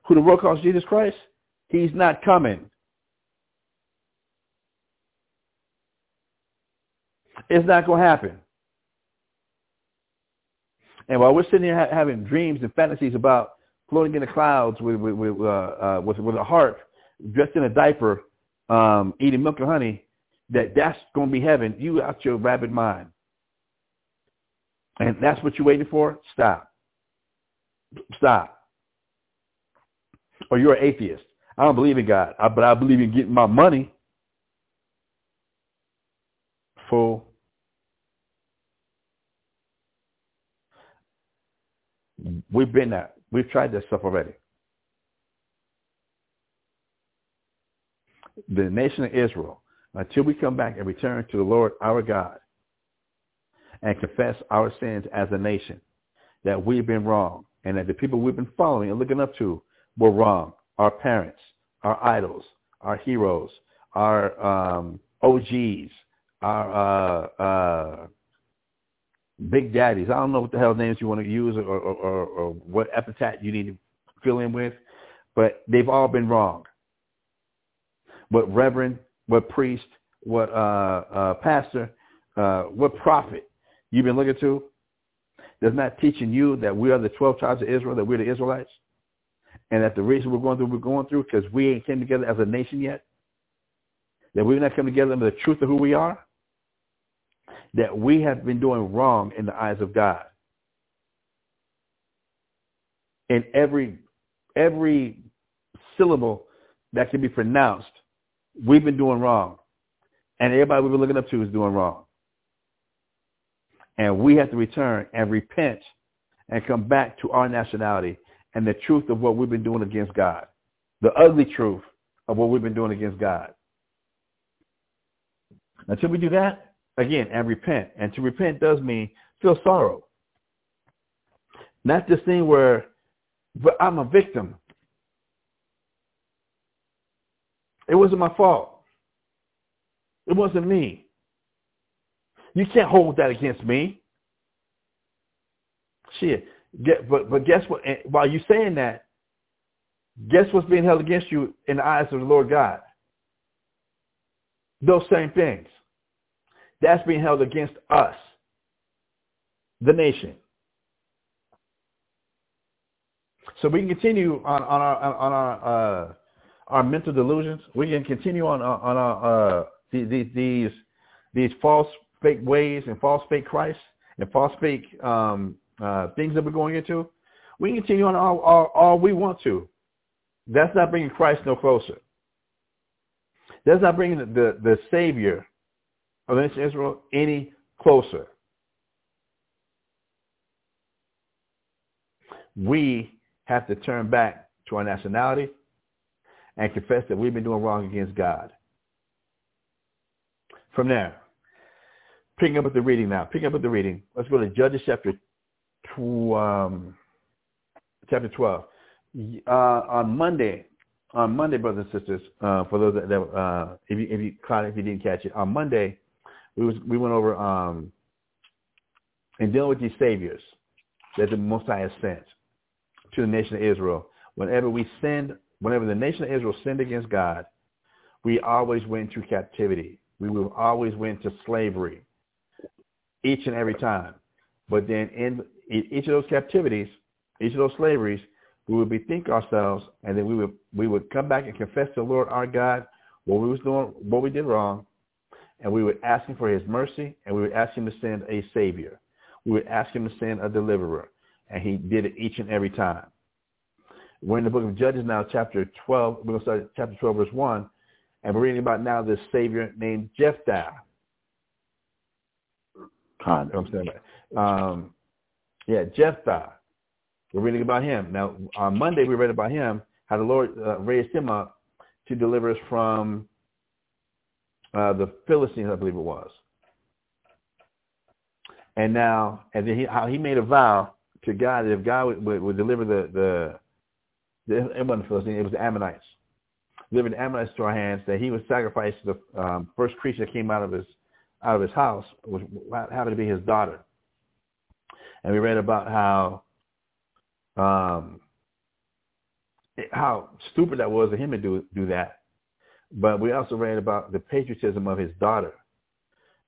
who the world calls Jesus Christ, he's not coming. It's not going to happen. And while we're sitting here ha- having dreams and fantasies about floating in the clouds with with with, uh, uh, with, with a heart, dressed in a diaper, um, eating milk and honey, that that's going to be heaven, you out your rabid mind. And that's what you're waiting for? Stop. Stop. Or you're an atheist. I don't believe in God, but I believe in getting my money. Fool. We've been there. We've tried that stuff already. The nation of Israel until we come back and return to the Lord our God and confess our sins as a nation, that we've been wrong and that the people we've been following and looking up to were wrong. Our parents, our idols, our heroes, our um, OGs, our uh, uh, big daddies. I don't know what the hell names you want to use or, or, or, or what epithet you need to fill in with, but they've all been wrong what reverend, what priest, what uh, uh, pastor, uh, what prophet you've been looking to that's not teaching you that we are the 12 tribes of Israel, that we're the Israelites, and that the reason we're going through we're going through because we ain't came together as a nation yet, that we've not come together under the truth of who we are, that we have been doing wrong in the eyes of God. In every every syllable that can be pronounced we've been doing wrong. And everybody we've been looking up to is doing wrong. And we have to return and repent and come back to our nationality and the truth of what we've been doing against God. The ugly truth of what we've been doing against God. Until we do that, again, and repent. And to repent does mean feel sorrow. Not this thing where, but I'm a victim. It wasn't my fault. It wasn't me. You can't hold that against me. Shit. But but guess what? While you're saying that, guess what's being held against you in the eyes of the Lord God? Those same things. That's being held against us, the nation. So we can continue on, on our on our uh, our mental delusions. We can continue on on our uh, these these these false fake ways and false fake Christ and false fake um, uh, things that we're going into. We can continue on all, all, all we want to. That's not bringing Christ no closer. That's not bringing the, the, the Savior of Israel any closer. We have to turn back to our nationality and confess that we've been doing wrong against God. From there, picking up with the reading now. Picking up with the reading. Let's go to Judges chapter, two, um, chapter 12. Uh, on Monday, on Monday, brothers and sisters, uh, for those that, that uh, if you if you caught it, if you didn't catch it, on Monday, we was we went over um, in dealing with these saviors that the Most High has sent to the nation of Israel. Whenever we sinned, whenever the nation of Israel sinned against God, we always went into captivity. We will always went to slavery each and every time. But then in each of those captivities, each of those slaveries, we would bethink ourselves, and then we would we would come back and confess to the Lord our God what we was doing, what we did wrong, and we would ask Him for His mercy, and we would ask Him to send a Savior. We would ask Him to send a deliverer, and He did it each and every time. We're in the book of Judges now, chapter 12. We're going to start chapter 12, verse 1, and we're reading about now this Savior named Jephthah. Con. Um, yeah, Jephthah. We're reading about him. Now, on Monday, we read about him, how the Lord uh, raised him up to deliver us from uh, the Philistines, I believe it was. And now, and then he, how he made a vow to God that if God would, would, would deliver the, the, the, it wasn't the Philistines, it was the Ammonites. Deliver the Ammonites to our hands, that he would sacrifice the um, first creature that came out of his out of his house, which happened to be his daughter. And we read about how um, how stupid that was of him to do do that. But we also read about the patriotism of his daughter.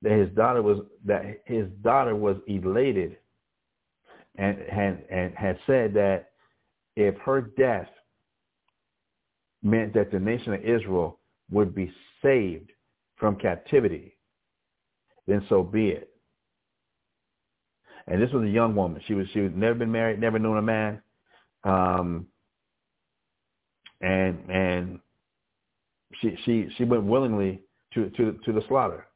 That his daughter was that his daughter was elated and and and had said that if her death meant that the nation of Israel would be saved from captivity, then so be it. And this was a young woman. She was she was never been married, never known a man. Um, and and she she she went willingly to to to the slaughter.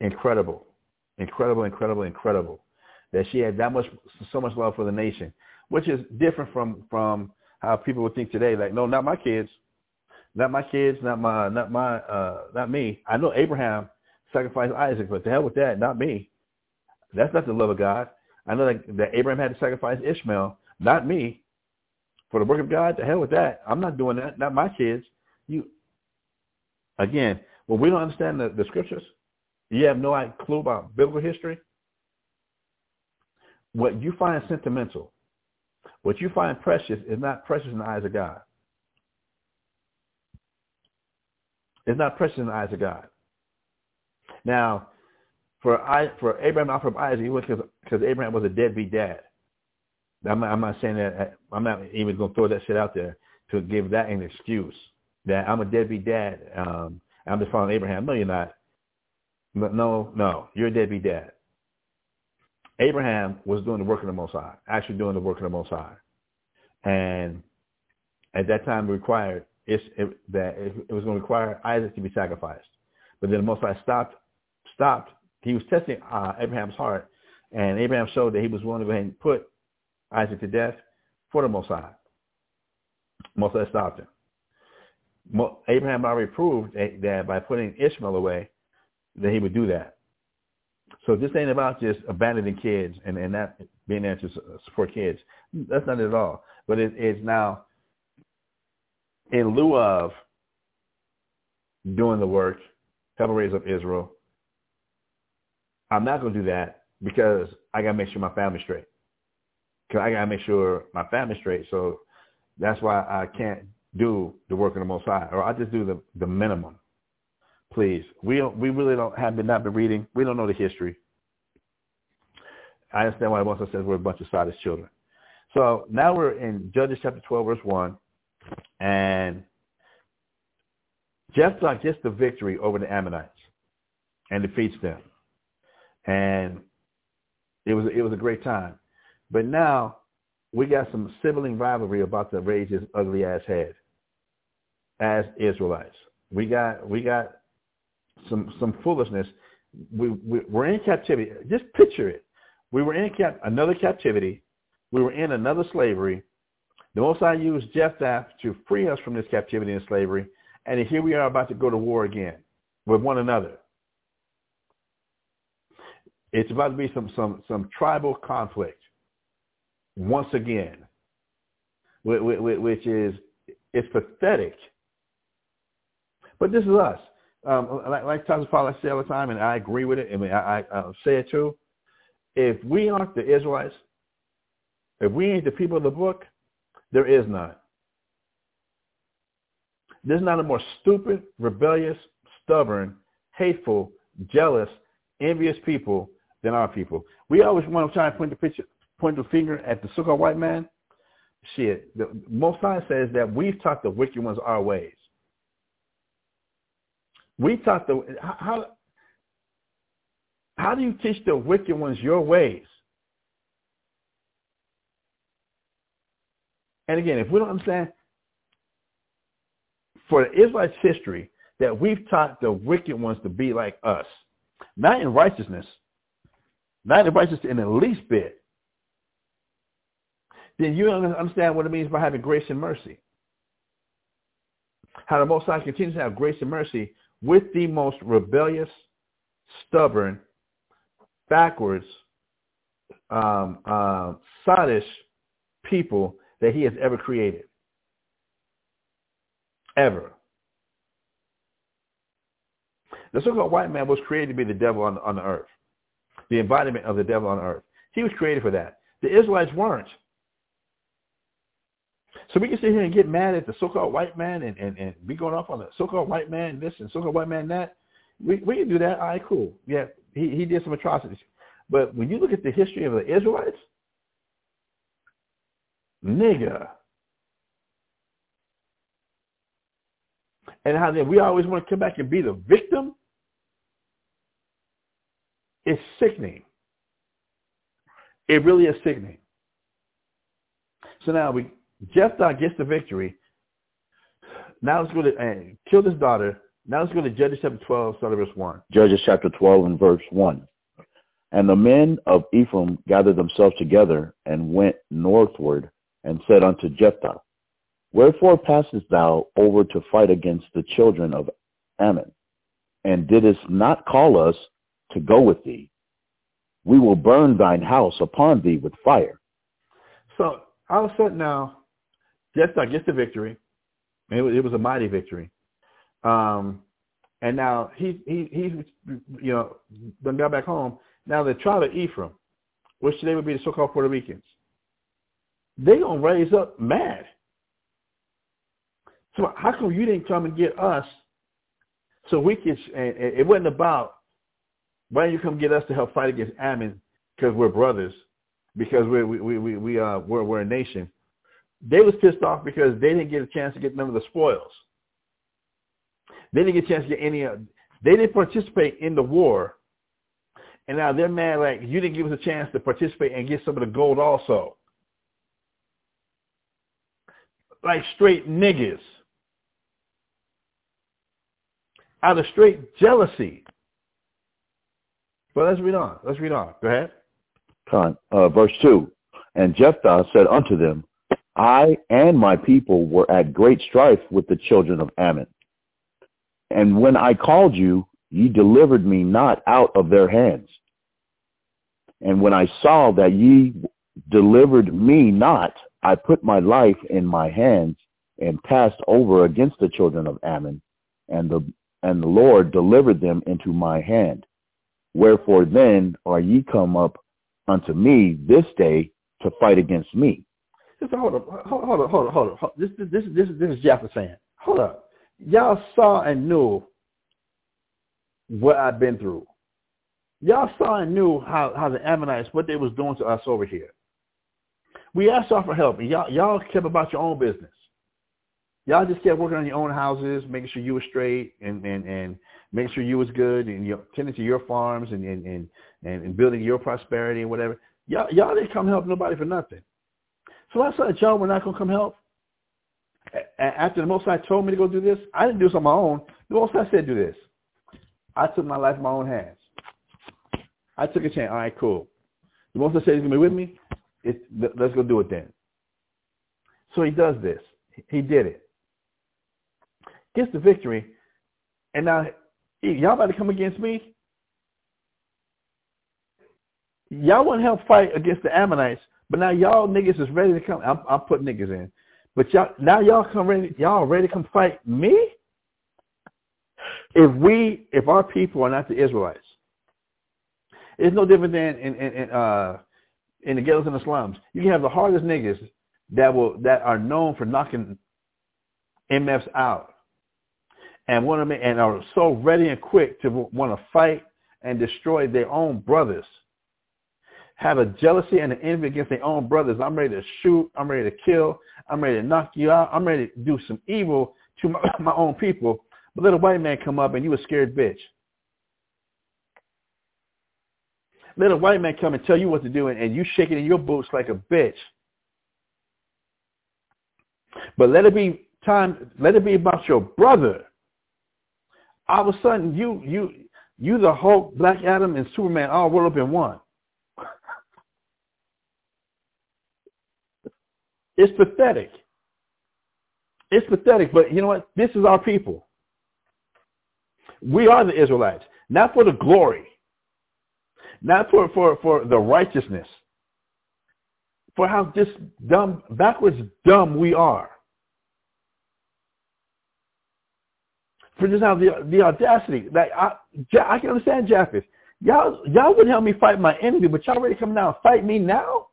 Incredible, incredible, incredible, incredible that she had that much so much love for the nation, which is different from from how people would think today. Like, no, not my kids, not my kids, not my not my uh not me. I know Abraham sacrificed Isaac, but the hell with that, not me. That's not the love of God. I know that, that Abraham had to sacrifice Ishmael, not me. For the work of God, the hell with that. I'm not doing that. Not my kids. You again, when we don't understand the, the scriptures, you have no clue about biblical history. What you find sentimental, what you find precious is not precious in the eyes of God. It's not precious in the eyes of God. Now, for I for Abraham not from Isaac, because Abraham was a deadbeat dad. I'm not, I'm not saying that. I'm not even going to throw that shit out there to give that an excuse that I'm a deadbeat dad. Um, I'm just following Abraham. No, you're not. No, no, you're a deadbeat dad. Abraham was doing the work of the Most High, actually doing the work of the Most High, and at that time required it, that it was going to require Isaac to be sacrificed. But then the Most High stopped stopped. He was testing uh, Abraham's heart, and Abraham showed that he was willing to go ahead and put Isaac to death for the Most High. Most High stopped him. Abraham already proved that by putting Ishmael away, that he would do that. So this ain't about just abandoning kids and, and not being there to uh, support kids. That's not at all. But it, it's now in lieu of doing the work, helping raise up Israel. I'm not going to do that because I got to make sure my family's straight. Cause I gotta make sure my family's straight. So that's why I can't do the work of the Most High, or I just do the the minimum. Please, we don't, we really don't have been not been reading. We don't know the history. I understand why Moses says we're a bunch of Sodom children. So now we're in Judges chapter 12, verse 1. And Jephthah gets the victory over the Ammonites and defeats them. And it was it was a great time. But now we got some sibling rivalry about to raise his ugly ass head as Israelites. We got we got some some foolishness. We, we we're in captivity. Just picture it. We were in cap, another captivity. We were in another slavery. The Most High used Jephthah to free us from this captivity and slavery, and here we are about to go to war again with one another. It's about to be some some some tribal conflict once again, which is it's pathetic. But this is us. Um, like, like Pastor Paul, I say all the time, and I agree with it. I mean, I, I, I say it too. If we aren't the Israelites, if we ain't the people of the book, there is none. There's not a more stupid, rebellious, stubborn, hateful, jealous, envious people than our people. We always want to try and point the picture, point the finger at the so-called white man. Shit, the Most High says that we've taught the wicked ones our ways. We taught the how how do you teach the wicked ones your ways? And again, if we don't understand for the Israelites' history that we've taught the wicked ones to be like us, not in righteousness, not in righteousness in the least bit, then you don't understand what it means by having grace and mercy. How the Most High continues to have grace and mercy with the most rebellious, stubborn, backwards, um, uh, sottish people that he has ever created. Ever. The so-called white man was created to be the devil on, on the earth, the embodiment of the devil on earth. He was created for that. The Israelites weren't. So we can sit here and get mad at the so-called white man and, and, and be going off on the so-called white man this and so-called white man that. We, we can do that. All right, cool. Yeah, he, he did some atrocities. But when you look at the history of the Israelites, nigga. And how then we always want to come back and be the victim. It's sickening. It really is sickening. So now we Jephthah gets the victory. Now let's go to uh, kill his daughter. Now let's go to Judges chapter 12, start verse 1. Judges chapter 12 and verse 1. And the men of Ephraim gathered themselves together and went northward and said unto Jephthah, Wherefore passest thou over to fight against the children of Ammon? And didst not call us to go with thee? We will burn thine house upon thee with fire. So all of a sudden now, Jephthah gets the victory. It was, it was a mighty victory. Um, and now he he he's you know done got back home. Now the tribe of Ephraim, which today would be the so-called Puerto Ricans, they gonna raise up mad. So how come you didn't come and get us so we could? And it wasn't about why don't you come get us to help fight against Ammon because we're brothers, because we're we we we, we uh we're we're a nation. They was pissed off because they didn't get a chance to get none of the spoils. They didn't get a chance to get any. of, They didn't participate in the war, and now they're mad like you didn't give us a chance to participate and get some of the gold also. Like straight niggas. Out of straight jealousy. But let's read on. Let's read on. Go ahead. Uh, verse 2. And Jephthah said unto them, I and my people were at great strife with the children of Ammon. And when I called you, ye delivered me not out of their hands. And when I saw that ye delivered me not, I put my life in my hands and passed over against the children of Ammon, and the and the Lord delivered them into my hand. Wherefore then are ye come up unto me this day to fight against me? Hold up, hold, hold up, hold up, hold up. This, this, this, this, this is Jephthah saying. Hold up. Y'all saw and knew what I've been through. Y'all saw and knew how, how the Ammonites, what they was doing to us over here. We asked y'all for help, and y'all, y'all kept about your own business. Y'all just kept working on your own houses, making sure you were straight and, and, and making sure you was good and you tending to your farms and, and, and, and building your prosperity and whatever. Y'all, y'all didn't come help nobody for nothing. So I said, y'all were not going to come help. After the Most High told me to go do this, I didn't do this on my own. The Most High said do this. I took my life in my own hands. I took a chance. All right, cool. The Most High said he's going to be with me. It's, let's go do it then. So he does this. He did it. Gets the victory. And now, y'all about to come against me? Y'all want to help fight against the Ammonites, but now y'all niggas is ready to come. I'm, I'm putting niggas in. But y'all, now y'all come ready, y'all ready to come fight me? If we, if our people are not the Israelites, it's no different than in, in, in, uh, in the ghettos and the slums. You can have the hardest niggas that will that are known for knocking MFs out, and want to and are so ready and quick to want to fight and destroy their own brothers. Have a jealousy and an envy against their own brothers. I'm ready to shoot. I'm ready to kill. I'm ready to knock you out. I'm ready to do some evil to my, my own people. But let a white man come up and you a scared bitch. Let a white man come and tell you what to do and, and you shaking in your boots like a bitch. But let it be time, let it be about your brother. All of a sudden you you you the Hulk, Black Adam, and Superman all rolled up in one. It's pathetic. It's pathetic, but you know what? This is our people. We are the Israelites, not for the glory, not for, for, for the righteousness, for how just dumb, backwards dumb we are. For just how the, the audacity. Like I, I can understand Jephthah. Y'all, y'all wouldn't help me fight my enemy, but y'all ready to come down and fight me now?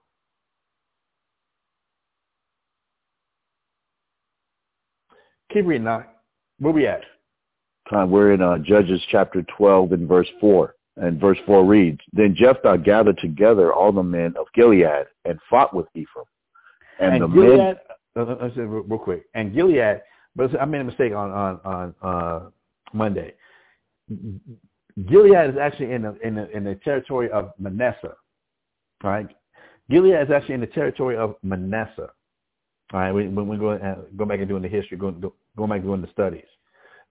Keep reading now. Where we at? We're in uh, Judges chapter 12 and verse 4. And verse 4 reads, Then Jephthah gathered together all the men of Gilead and fought with Ephraim. And, and the Gilead, men... Uh, uh, uh, say real quick. And Gilead, but I made a mistake on, on, on uh, Monday. Gilead is actually in the, in the, in the territory of Manasseh. right? Gilead is actually in the territory of Manasseh. All right, we go uh, go back and doing the history, going go, going back and doing the studies,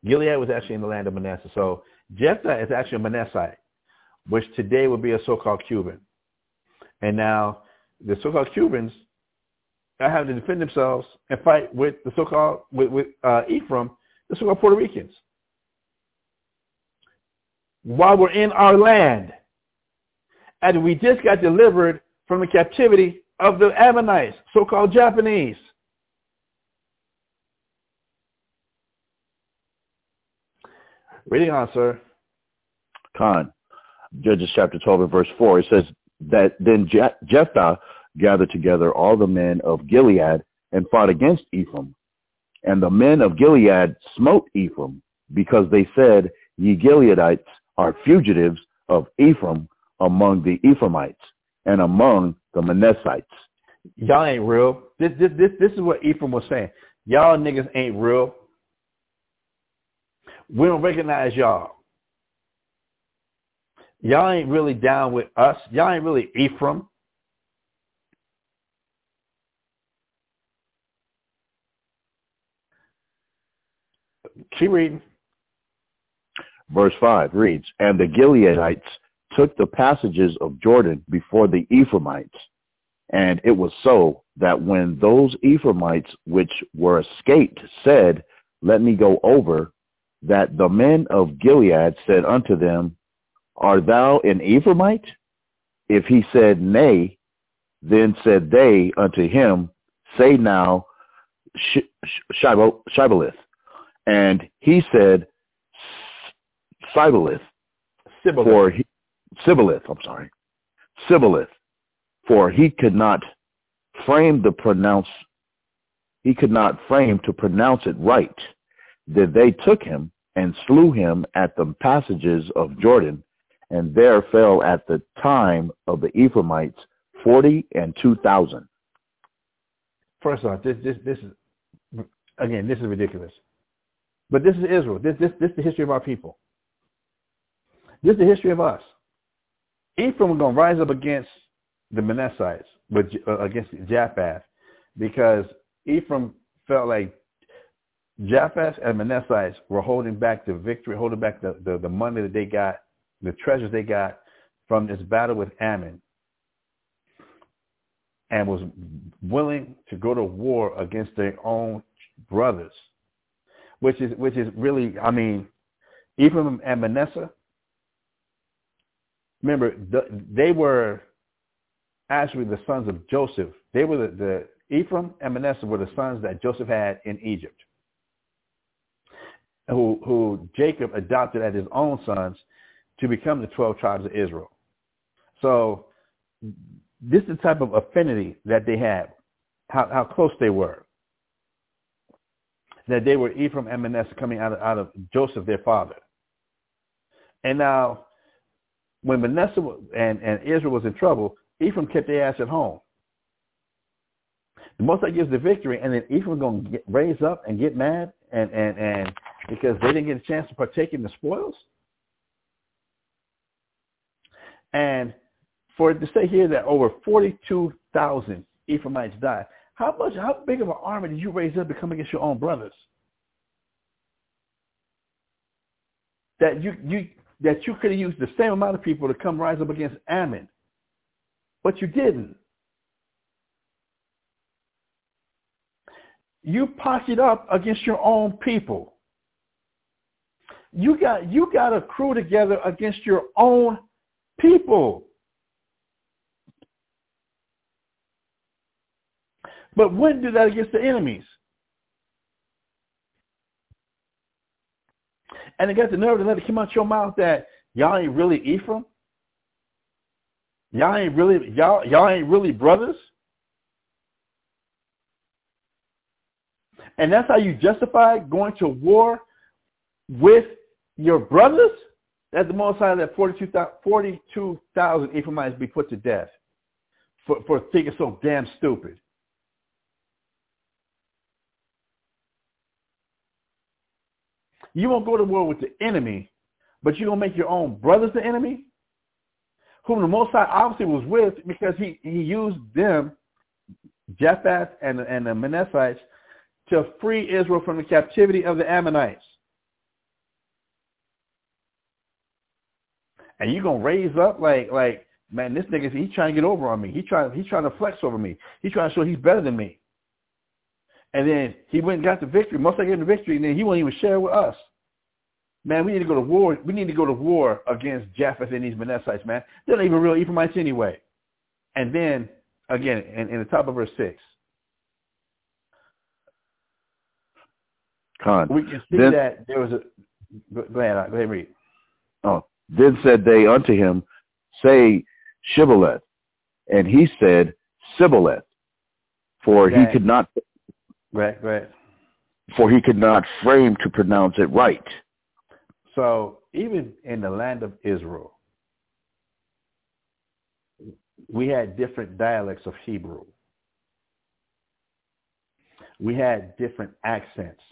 Gilead was actually in the land of Manasseh. So Jephthah is actually a Manassite, which today would be a so-called Cuban. And now the so-called Cubans are having to defend themselves and fight with the so-called with, with uh, Ephraim, the so-called Puerto Ricans. While we're in our land, and we just got delivered from the captivity of the Ammonites, so-called Japanese. Reading on, sir. Khan, Judges chapter 12 and verse 4, it says that then Je- Jephthah gathered together all the men of Gilead and fought against Ephraim. And the men of Gilead smote Ephraim because they said, Ye Gileadites are fugitives of Ephraim among the Ephraimites and among the Manassites. Y'all ain't real. This, this, this, this is what Ephraim was saying. Y'all niggas ain't real. We don't recognize y'all. Y'all ain't really down with us. Y'all ain't really Ephraim. Keep reading. Verse 5 reads, And the Gileadites took the passages of Jordan before the Ephraimites. And it was so that when those Ephraimites which were escaped said, Let me go over, that the men of Gilead said unto them, Art thou an Ephraimite? If he said, Nay, then said they unto him, Say now, Shibboleth. And he said, Sibboleth. For he, I'm sorry. Sibboleth. For he could not frame the pronounce, he could not frame to pronounce it right that they took him and slew him at the passages of Jordan, and there fell at the time of the Ephraimites forty and two thousand. First off, this this this is again, this is ridiculous. But this is Israel. This, this, this is the history of our people. This is the history of us. Ephraim was going to rise up against the Manassites, but uh, against Jephthah, because Ephraim felt like Jephthah and Manassites were holding back the victory, holding back the, the, the money that they got, the treasures they got from this battle with Ammon, and was willing to go to war against their own brothers, which is which is really, I mean, Ephraim and Manasseh. Remember, the, they were actually the sons of Joseph. They were the, the Ephraim and Manasseh were the sons that Joseph had in Egypt, who who Jacob adopted as his own sons to become the twelve tribes of Israel. So this is the type of affinity that they had, how, how close they were. That they were Ephraim and Manasseh coming out of, out of Joseph, their father. And now, when Manasseh and, and Israel was in trouble, Ephraim kept their ass at home. The Most High gives the victory, and then Ephraim going to raise up and get mad, and, and, and because they didn't get a chance to partake in the spoils. And for it to say here that over 42,000 Ephraimites died, how much, how big of an army did you raise up to come against your own brothers? That you, you, that you could have used the same amount of people to come rise up against Ammon, but you didn't. You posted up against your own people. You got you got a crew together against your own people. But when do that against the enemies? And they got the nerve to let it come out your mouth that y'all ain't really Ephraim. Y'all ain't really y'all y'all ain't really brothers. And that's how you justify going to war with your brothers? That the most high that 42,000 42, Ephraimites be put to death for, for thinking so damn stupid. You won't go to war with the enemy, but you're going to make your own brothers the enemy, whom the Most High obviously was with because he, he used them, Jephthah and, and the Manassites, to free Israel from the captivity of the Ammonites. And you're gonna raise up like like man, this nigga he's trying to get over on me. He trying he's trying to flex over me. He's trying to show he's better than me. And then he went and got the victory. Most likely the victory, and then he won't even share with us. Man, we need to go to war. We need to go to war against Jephthah and these Manassites, man. They're not even real Ephraimites anyway. And then, again, in, in the top of verse 6, Con. we can see then, that there was a... Go ahead, go ahead read. Oh, then said they unto him, Say Shibboleth. And he said, Sibboleth. For he could not Right, right. for he could not frame to pronounce it right. So even in the land of Israel, we had different dialects of Hebrew. We had different accents.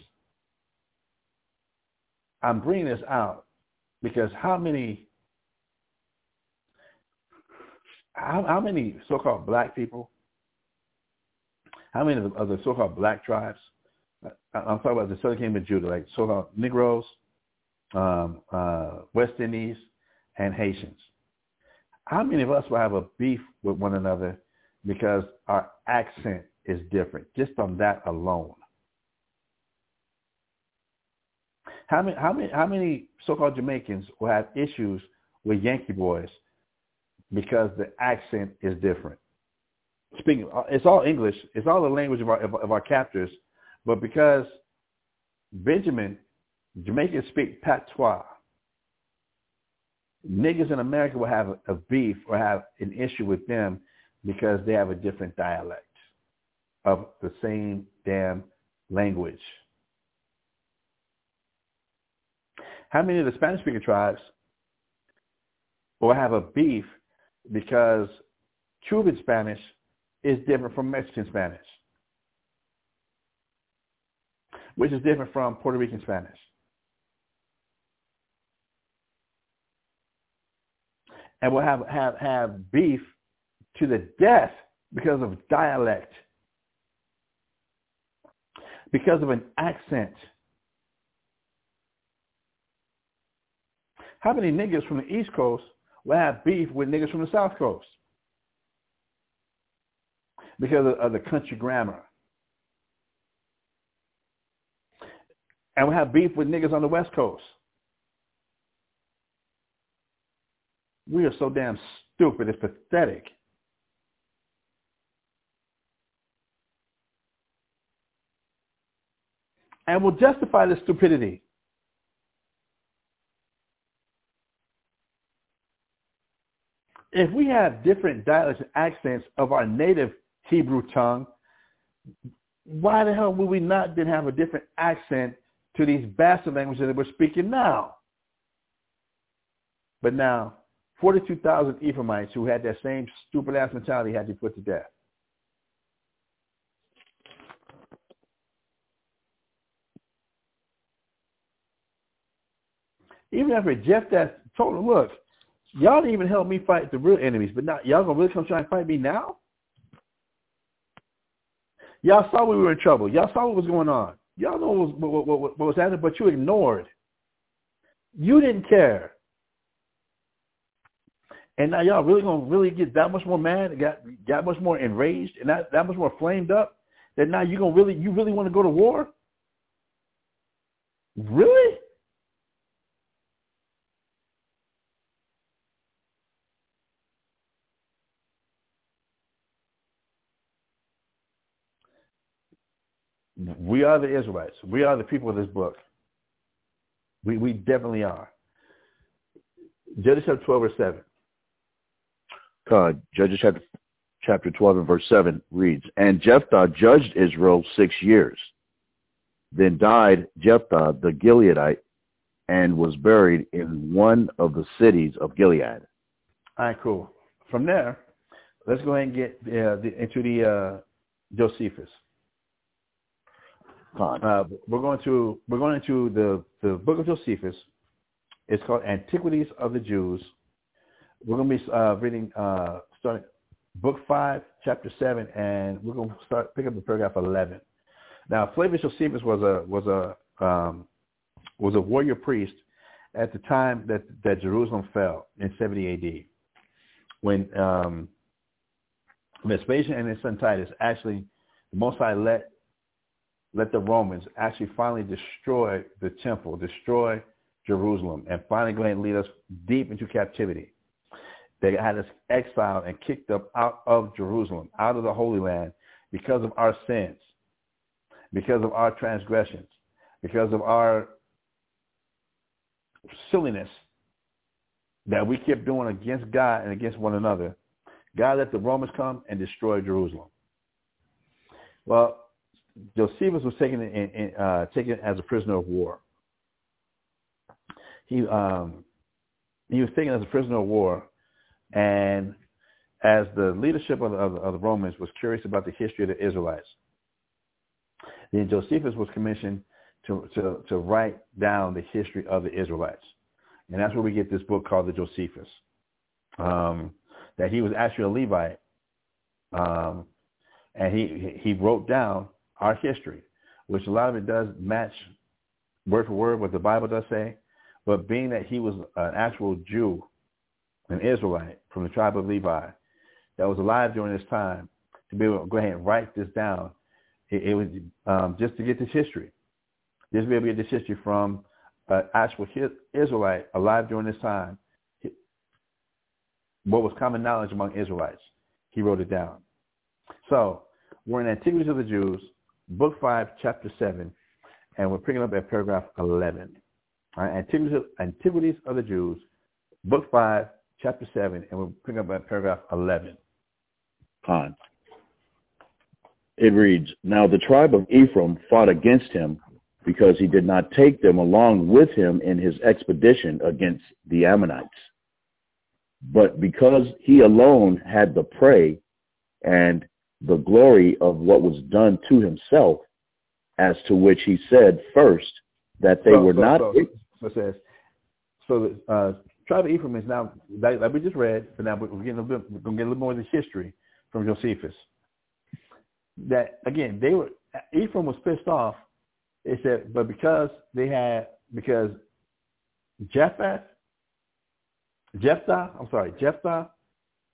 I'm bringing this out because how many how, how many so-called black people, how many of the, of the so-called black tribes, I- I'm talking about the Southern Kingdom of Judah, like so-called Negroes, um, uh, West Indies, and Haitians. How many of us will have a beef with one another because our accent is different, just on that alone? How many, how many, how many so-called Jamaicans will have issues with Yankee boys because the accent is different? Speaking, uh, it's all English. It's all the language of our of, our captors, but because Benjamin, Jamaicans speak patois. Niggas in America will have a beef or have an issue with them because they have a different dialect of the same damn language. How many of the Spanish-speaking tribes will have a beef because Cuban Spanish is different from Mexican Spanish? which is different from Puerto Rican Spanish. And we'll have, have, have beef to the death because of dialect, because of an accent. How many niggas from the East Coast will have beef with niggas from the South Coast? Because of, of the country grammar. And we have beef with niggas on the West Coast. We are so damn stupid. It's pathetic. And we'll justify the stupidity. If we have different dialects and accents of our native Hebrew tongue, why the hell would we not then have a different accent to these bastard languages that we're speaking now? But now, 42,000 Ephraimites who had that same stupid ass mentality had to be put to death. Even after Jephthah told him, look, y'all didn't even help me fight the real enemies, but now y'all gonna really come try and fight me now? Y'all saw we were in trouble. Y'all saw what was going on. Y'all know what was, what, what, what was happening, but you ignored. You didn't care. And now y'all really gonna really get that much more mad, got got much more enraged, and that, that much more flamed up that now you gonna really you really want to go to war? Really? We are the Israelites. We are the people of this book. We we definitely are. Judges chapter 12 verse 7. God, Judges chapter, chapter 12 and verse 7 reads, And Jephthah judged Israel six years. Then died Jephthah the Gileadite and was buried in one of the cities of Gilead. All right, cool. From there, let's go ahead and get uh, the, into the uh, Josephus. Uh, we're going to we're going into the the book of Josephus. It's called Antiquities of the Jews. We're going to be uh, reading uh, starting book five, chapter seven, and we're going to start pick up the paragraph eleven. Now, Flavius Josephus was a was a um, was a warrior priest at the time that that Jerusalem fell in 70 A.D. When um, Vespasian and his son Titus actually, the Most High let let the Romans actually finally destroy the temple, destroy Jerusalem, and finally go ahead and lead us deep into captivity. They had us exiled and kicked up out of Jerusalem, out of the Holy Land, because of our sins, because of our transgressions, because of our silliness that we kept doing against God and against one another. God let the Romans come and destroy Jerusalem. Well, Josephus was taken in, in, uh, taken as a prisoner of war. He um, he was taken as a prisoner of war, and as the leadership of the, of, the Romans was curious about the history of the Israelites, then Josephus was commissioned to, to, to write down the history of the Israelites. And that's where we get this book called the Josephus. Um, that he was actually a Levite. Um, and he, he wrote down our history, which a lot of it does match word for word what the Bible does say. But being that he was an actual Jew, an Israelite from the tribe of Levi, that was alive during this time, to be able to go ahead and write this down, it, it was um, just to get this history. Just to be able to get this history from an actual Israelite alive during this time. What was common knowledge among Israelites. He wrote it down. So we're in Antiquities of the Jews, book 5, chapter 7, and we're picking up at paragraph 11. All right, Antiquities, Antiquities of the Jews, book 5, chapter 7, and we're picking up at paragraph 11. Fine. It reads, Now the tribe of Ephraim fought against him because he did not take them along with him in his expedition against the Ammonites. But because he alone had the prey and the glory of what was done to himself, as to which he said first that they so, were so, not. So, so it says, so the uh, tribe of Ephraim is now, like, like we just read, but now we're getting a bit, we're going to get a little more of this history from Josephus. That again, they were Ephraim was pissed off. They said, but because they had because Jephthah, Jephthah, I'm sorry, Jephthah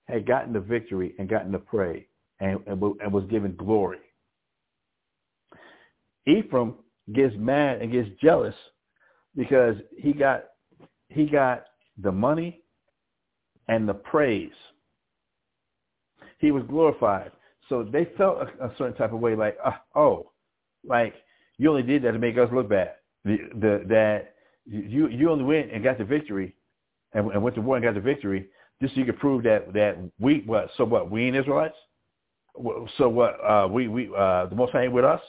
had gotten the victory and gotten the prey and, and, and was given glory. Ephraim gets mad and gets jealous because he got he got the money and the praise. He was glorified. So they felt a, a certain type of way, like, uh, oh, like you only did that to make us look bad. The, the that you you only went and got the victory, and, and went to war and got the victory, just so you could prove that that we what so what we ain't Israelites. So what uh, we we uh, the Most High with us.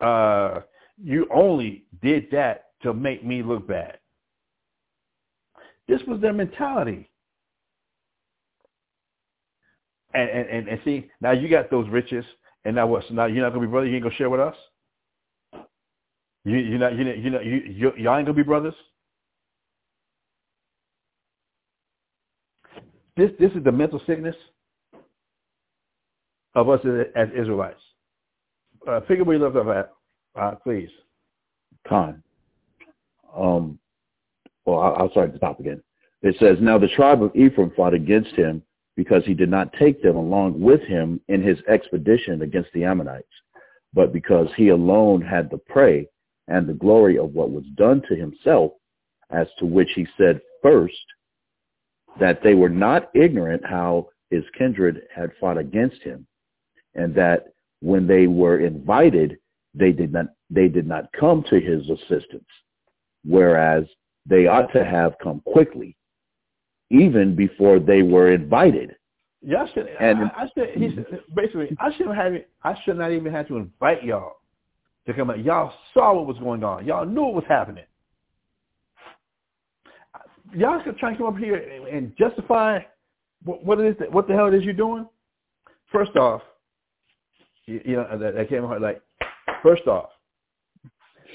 Uh, you only did that to make me look bad. This was their mentality. And, and, and, and see, now you got those riches, and now what? So now you're not gonna be brother. You ain't gonna share with us. You you not you you know you, you y'all ain't gonna be brothers. This this is the mental sickness of us as, Israelites. Uh, figure where you left off at, uh, please. Con. Um, well, I'll start at the top again. It says, Now the tribe of Ephraim fought against him because he did not take them along with him in his expedition against the Ammonites, but because he alone had the prey and the glory of what was done to himself, as to which he said first, that they were not ignorant how his kindred had fought against him, and that when they were invited, they did not they did not come to his assistance, whereas they ought to have come quickly, even before they were invited. Y'all should. And I, I should. He basically, I shouldn't have. I should not even have to invite y'all to come out. Y'all saw what was going on. Y'all knew what was happening. Y'all should try to come up here and justify what, what it is. That, what the hell it is you're doing? First off, you, you know that, that came out like. First off,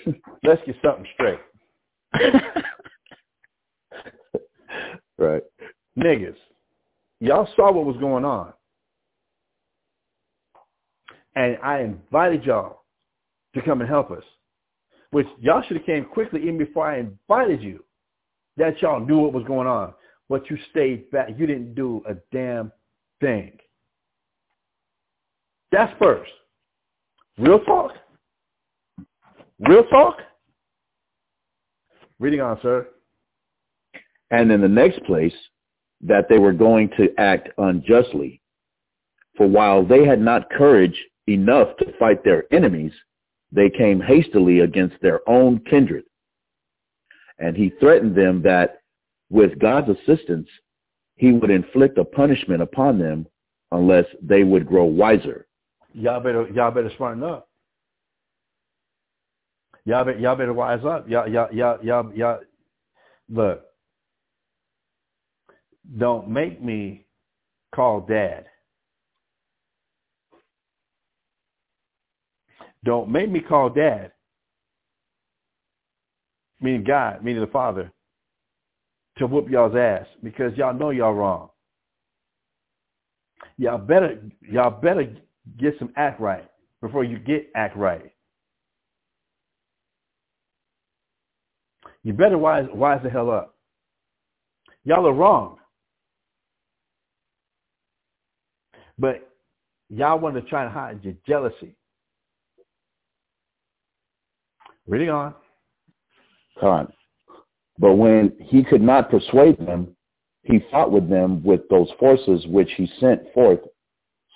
let's get something straight. right. Niggas, y'all saw what was going on. And I invited y'all to come and help us, which y'all should have came quickly even before I invited you. That y'all knew what was going on, but you stayed back. You didn't do a damn thing. That's first. Real talk. Real talk. Reading on, sir. And in the next place, that they were going to act unjustly. For while they had not courage enough to fight their enemies, they came hastily against their own kindred. And he threatened them that with God's assistance, he would inflict a punishment upon them unless they would grow wiser. Y'all better, y'all better smarten up. Y'all better, y'all better wise up. Y'all, y'all, y'all, y'all, y'all. Look, don't make me call dad. Don't make me call dad, meaning God, meaning the Father, to whoop y'all's ass because y'all know y'all wrong. Y'all better, y'all better get some act right before you get act right. You better wise, wise the hell up. Y'all are wrong. But y'all want to try and hide your jealousy. Reading on. Con. But when he could not persuade them, he fought with them with those forces which he sent forth,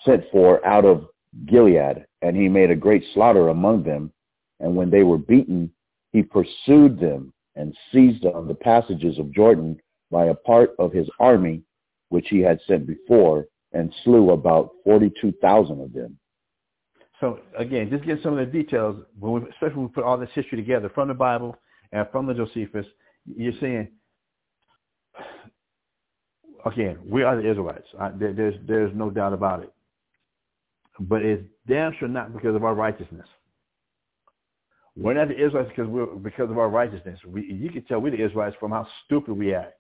sent for out of Gilead, and he made a great slaughter among them. And when they were beaten, he pursued them and seized on the passages of Jordan by a part of his army, which he had sent before, and slew about 42,000 of them. So again, just get some of the details, when we, especially when we put all this history together from the Bible and from the Josephus, you're saying, again, we are the Israelites. I, there, there's, there's no doubt about it. But it's damn sure not because of our righteousness. We're not the Israelites because we're because of our righteousness. We, you can tell we're the Israelites from how stupid we act,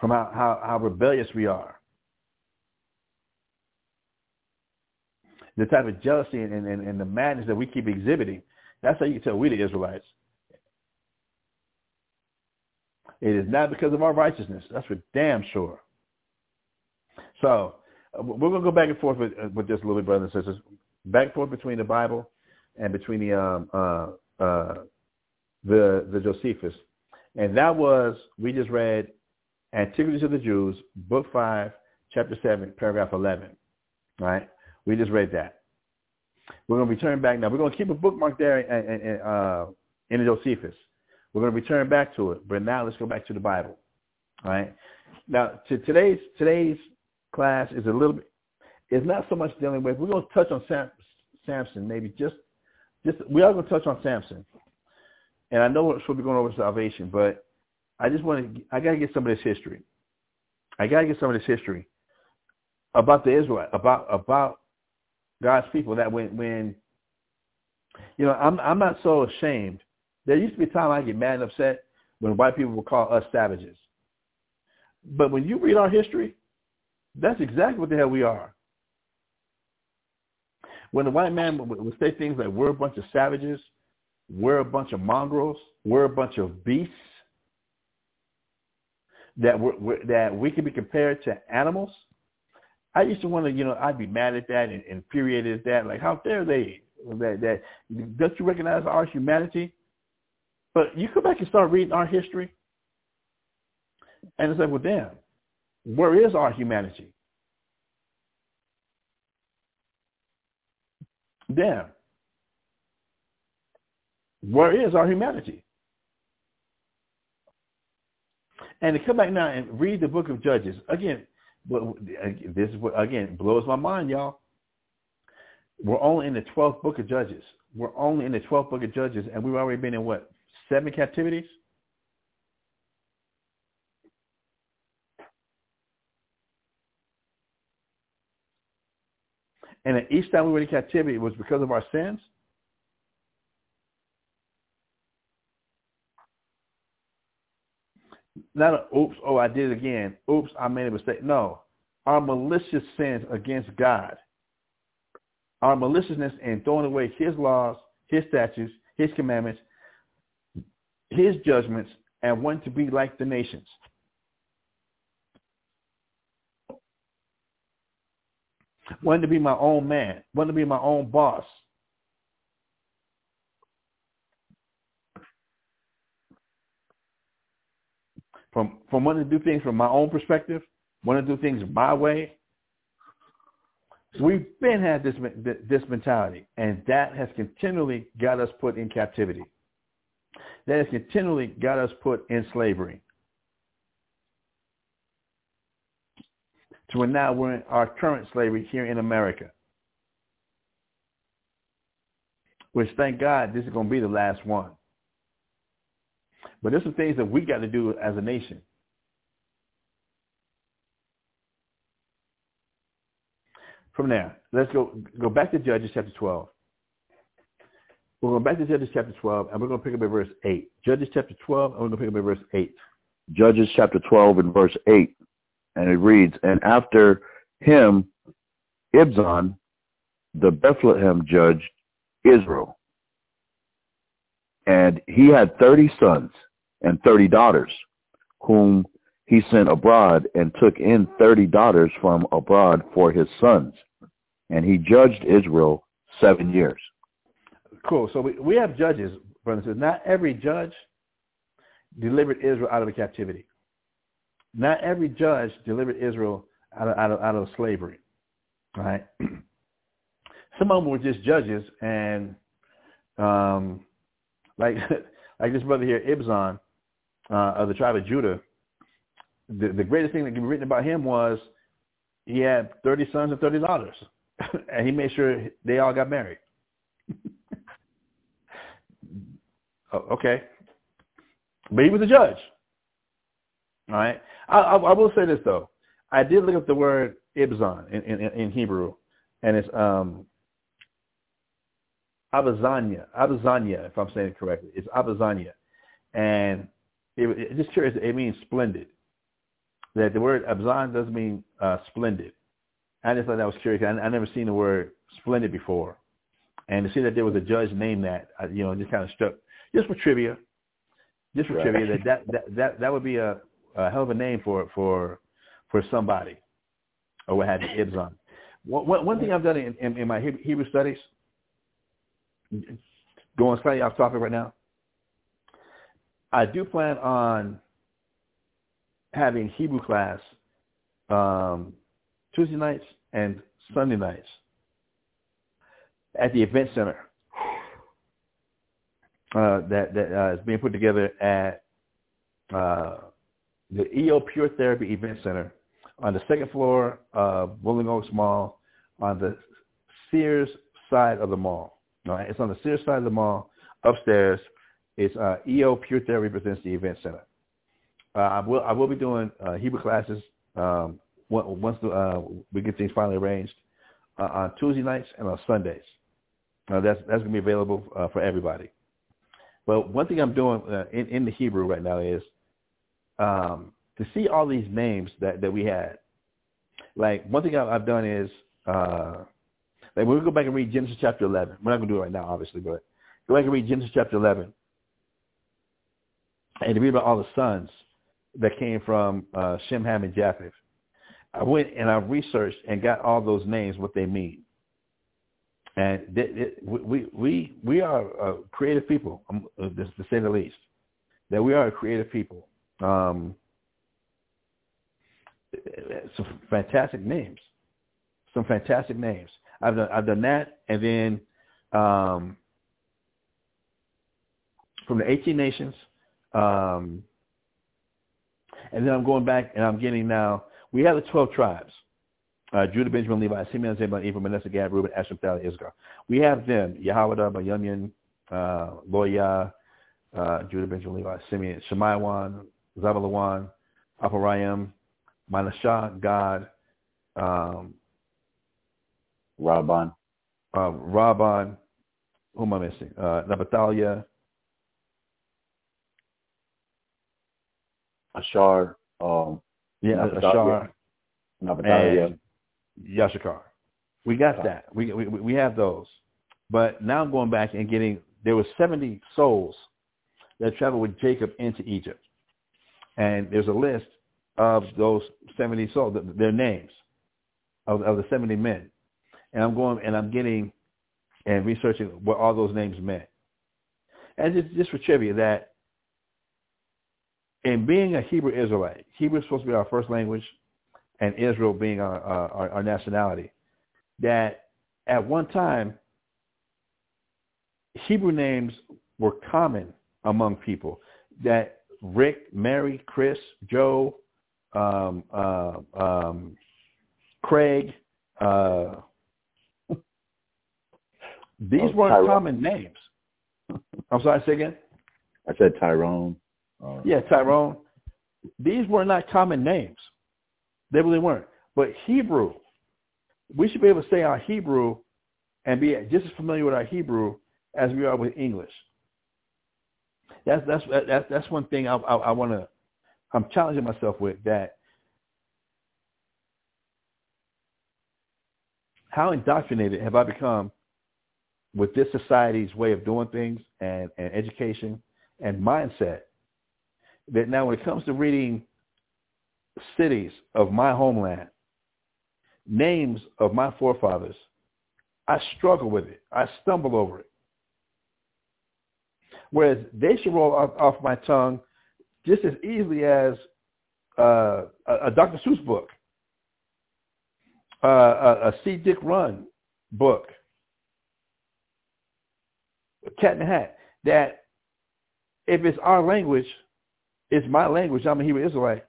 from how, how, how rebellious we are. The type of jealousy and, and, and the madness that we keep exhibiting, that's how you can tell we're the Israelites. It is not because of our righteousness. That's for damn sure. So we're going to go back and forth with, uh, with this a little bit, brothers and sisters. Back and forth between the Bible and between the um, uh, uh, the the Josephus, and that was we just read Antiquities of the Jews, Book Five, Chapter Seven, Paragraph Eleven. Right? We just read that. We're going to return back now. We're going to keep a bookmark there in, in, uh, in the Josephus. We're going to return back to it, but now let's go back to the Bible. All right. Now, to today's today's class is a little bit. It's not so much dealing with. We're going to touch on Sam, Samson, maybe just just we are going to touch on Samson, and I know to be going over salvation, but I just want to. I got to get some of this history. I got to get some of this history about the Israel, about about God's people. That when when you know, I'm I'm not so ashamed. There used to be a time I get mad and upset when white people would call us savages. But when you read our history, that's exactly what the hell we are when the white man would, say things like we're a bunch of savages, we're a bunch of mongrels, we're a bunch of beasts, that we're, we're, that we can be compared to animals. I used to want to, you know, I'd be mad at that and infuriated at that. Like, how dare they? That, that don't you recognize our humanity? But you come back and start reading our history, and it's like, well, damn, where is our humanity? Damn. Where is our humanity? And to come back now and read the book of Judges, again, uh, this is what, again, blows my mind, y'all. We're only in the 12th book of Judges. We're only in the 12th book of Judges, and we've already been in what, seven captivities? And each time we were in captivity, it was because of our sins. Not a, oops, oh, I did it again. Oops, I made a mistake. No, our malicious sins against God, our maliciousness in throwing away his laws, his statutes, his commandments, his judgments, and wanting to be like the nations. Wanted to be my own man, wanted to be my own boss. From from wanting to do things from my own perspective, wanting to do things my way. We've been had this this mentality, and that has continually got us put in captivity. That has continually got us put in slavery. To where now we're in our current slavery here in America. Which thank God this is going to be the last one. But there's some things that we got to do as a nation. From there, let's go go back to Judges chapter 12. We're going back to Judges chapter 12, and we're going to pick up at verse 8. Judges chapter 12, and we're going to pick up at verse 8. Judges chapter 12 and verse 8 and it reads, and after him, Ibzan, the Bethlehem judge, Israel. And he had 30 sons and 30 daughters, whom he sent abroad and took in 30 daughters from abroad for his sons. And he judged Israel seven years. Cool. So we, we have judges, brothers. Not every judge delivered Israel out of captivity. Not every judge delivered Israel out of, out of, out of slavery, right? Some of them were just judges, and um, like like this brother here, Ibzan, uh, of the tribe of Judah. The, the greatest thing that can be written about him was he had 30 sons and 30 daughters, and he made sure they all got married. oh, okay, but he was a judge. All right. I, I, I, will say this though. I did look up the word ibzan in, in, in Hebrew, and it's um, Abazania, Abazania, if I'm saying it correctly. It's Abazania. And it, it, just curious, it means splendid. That the word Abzan doesn't mean uh, splendid. I just thought that was curious. I, I never seen the word splendid before. And to see that there was a judge named that, you know, just kind of struck, just for trivia, just for right. trivia, that, that, that, that would be a, a hell of a name for, for, for somebody or what have you, Ibzan. One, one thing I've done in, in, in my Hebrew studies, going slightly off topic right now, I do plan on having Hebrew class um, Tuesday nights and Sunday nights at the event center uh, that that uh, is being put together at uh, the EO Pure Therapy Event Center on the second floor of Rolling Oaks Mall on the Sears side of the mall. Right? It's on the Sears side of the mall upstairs. It's uh, EO Pure Therapy presents the event center. Uh, I will I will be doing uh, Hebrew classes um, once the, uh, we get things finally arranged uh, on Tuesday nights and on Sundays. That's that's gonna be available uh, for everybody. But one thing I'm doing uh, in, in the Hebrew right now is um, to see all these names that, that we had. Like one thing I've done is uh, like when we go back and read Genesis chapter 11. We're not gonna do it right now, obviously, but go back and read Genesis chapter 11, and to read about all the sons that came from uh, Shem, Ham, and Japheth. I went and I researched and got all those names, what they mean. And th- th- we we we are creative people, um, uh, to say the least. That we are a creative people. Um, some fantastic names, some fantastic names. I've done I've done that, and then um, from the 18 nations, um, and then I'm going back and I'm getting now. We have the 12 tribes uh, Judah, Benjamin, Levi, Simeon, Zebulun, Ephraim, Manasseh, Gad, Reuben, Asher, Naphtali, Issachar. We have them, Yahweh, Bayunyan, uh, uh, Judah, Benjamin, Levi, Simeon, Shemaiwan, Zabalawan, Aparayim, Manasseh, Gad, um, Rabban, uh, Rabban, who am I missing? Uh, Naphtaliah, Ashar, um, yeah, Ashar, Naphtaliah, Yashakar. We got that. We, we we have those. But now I'm going back and getting there were 70 souls that traveled with Jacob into Egypt. And there's a list of those 70 souls, their names of, of the 70 men. And I'm going and I'm getting and researching what all those names meant. And just, just for trivia, that in being a Hebrew Israelite, Hebrew is supposed to be our first language and Israel being our, our, our nationality, that at one time, Hebrew names were common among people. That Rick, Mary, Chris, Joe, um, uh, um, Craig, uh, these oh, weren't Tyrone. common names. I'm sorry, say again? I said Tyrone. Yeah, Tyrone. These were not common names. They really weren't. But Hebrew, we should be able to say our Hebrew and be just as familiar with our Hebrew as we are with English. That's that's that's that's one thing I I, I want to. I'm challenging myself with that. How indoctrinated have I become with this society's way of doing things and, and education and mindset that now when it comes to reading cities of my homeland, names of my forefathers, I struggle with it. I stumble over it. Whereas they should roll off, off my tongue just as easily as uh, a, a Dr. Seuss book, uh, a, a See Dick Run book, Cat in the Hat. That if it's our language, it's my language. I'm a Hebrew Israelite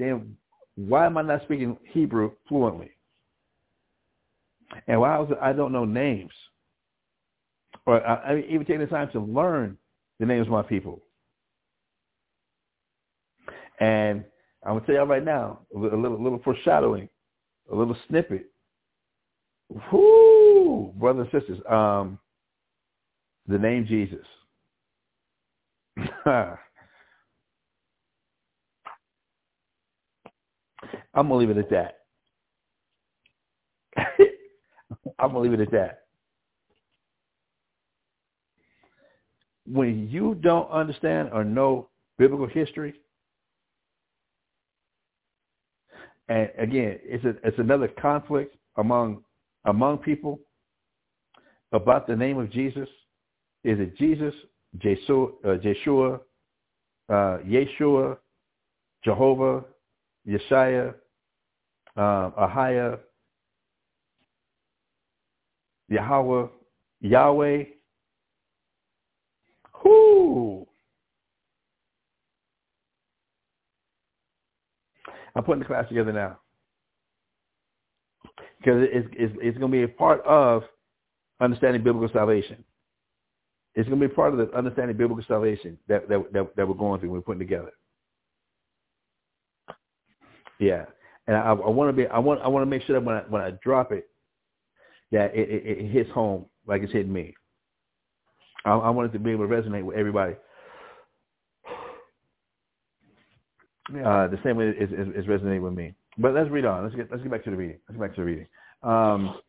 then why am I not speaking Hebrew fluently? And why was I don't know names, or I, I even taking the time to learn the names of my people. And I'm gonna tell you right now, a little, a little, little foreshadowing, a little snippet. Whoo, brothers and sisters. Um, the name Jesus. I'm gonna leave it at that. I'm gonna leave it at that. When you don't understand or know biblical history, and again, it's a, it's another conflict among among people about the name of Jesus. Is it Jesus, Jesua, uh, Jeshua, uh, Yeshua, Jehovah, Yeshaya, um, Ahiah, Yahweh, Yahweh. Whoo! I'm putting the class together now because it's, it's, it's going to be a part of understanding biblical salvation. It's going to be part of the understanding biblical salvation that, that, that, that we're going through, we're putting together. Yeah, and I, I want to be, I want, I want to make sure that when I, when I drop it, that it, it, it hits home like it's hitting me. I, I want it to be able to resonate with everybody. Uh, the same way it's, it's, resonating with me. But let's read on. Let's get let's get back to the reading. Let's get back to the reading. Um,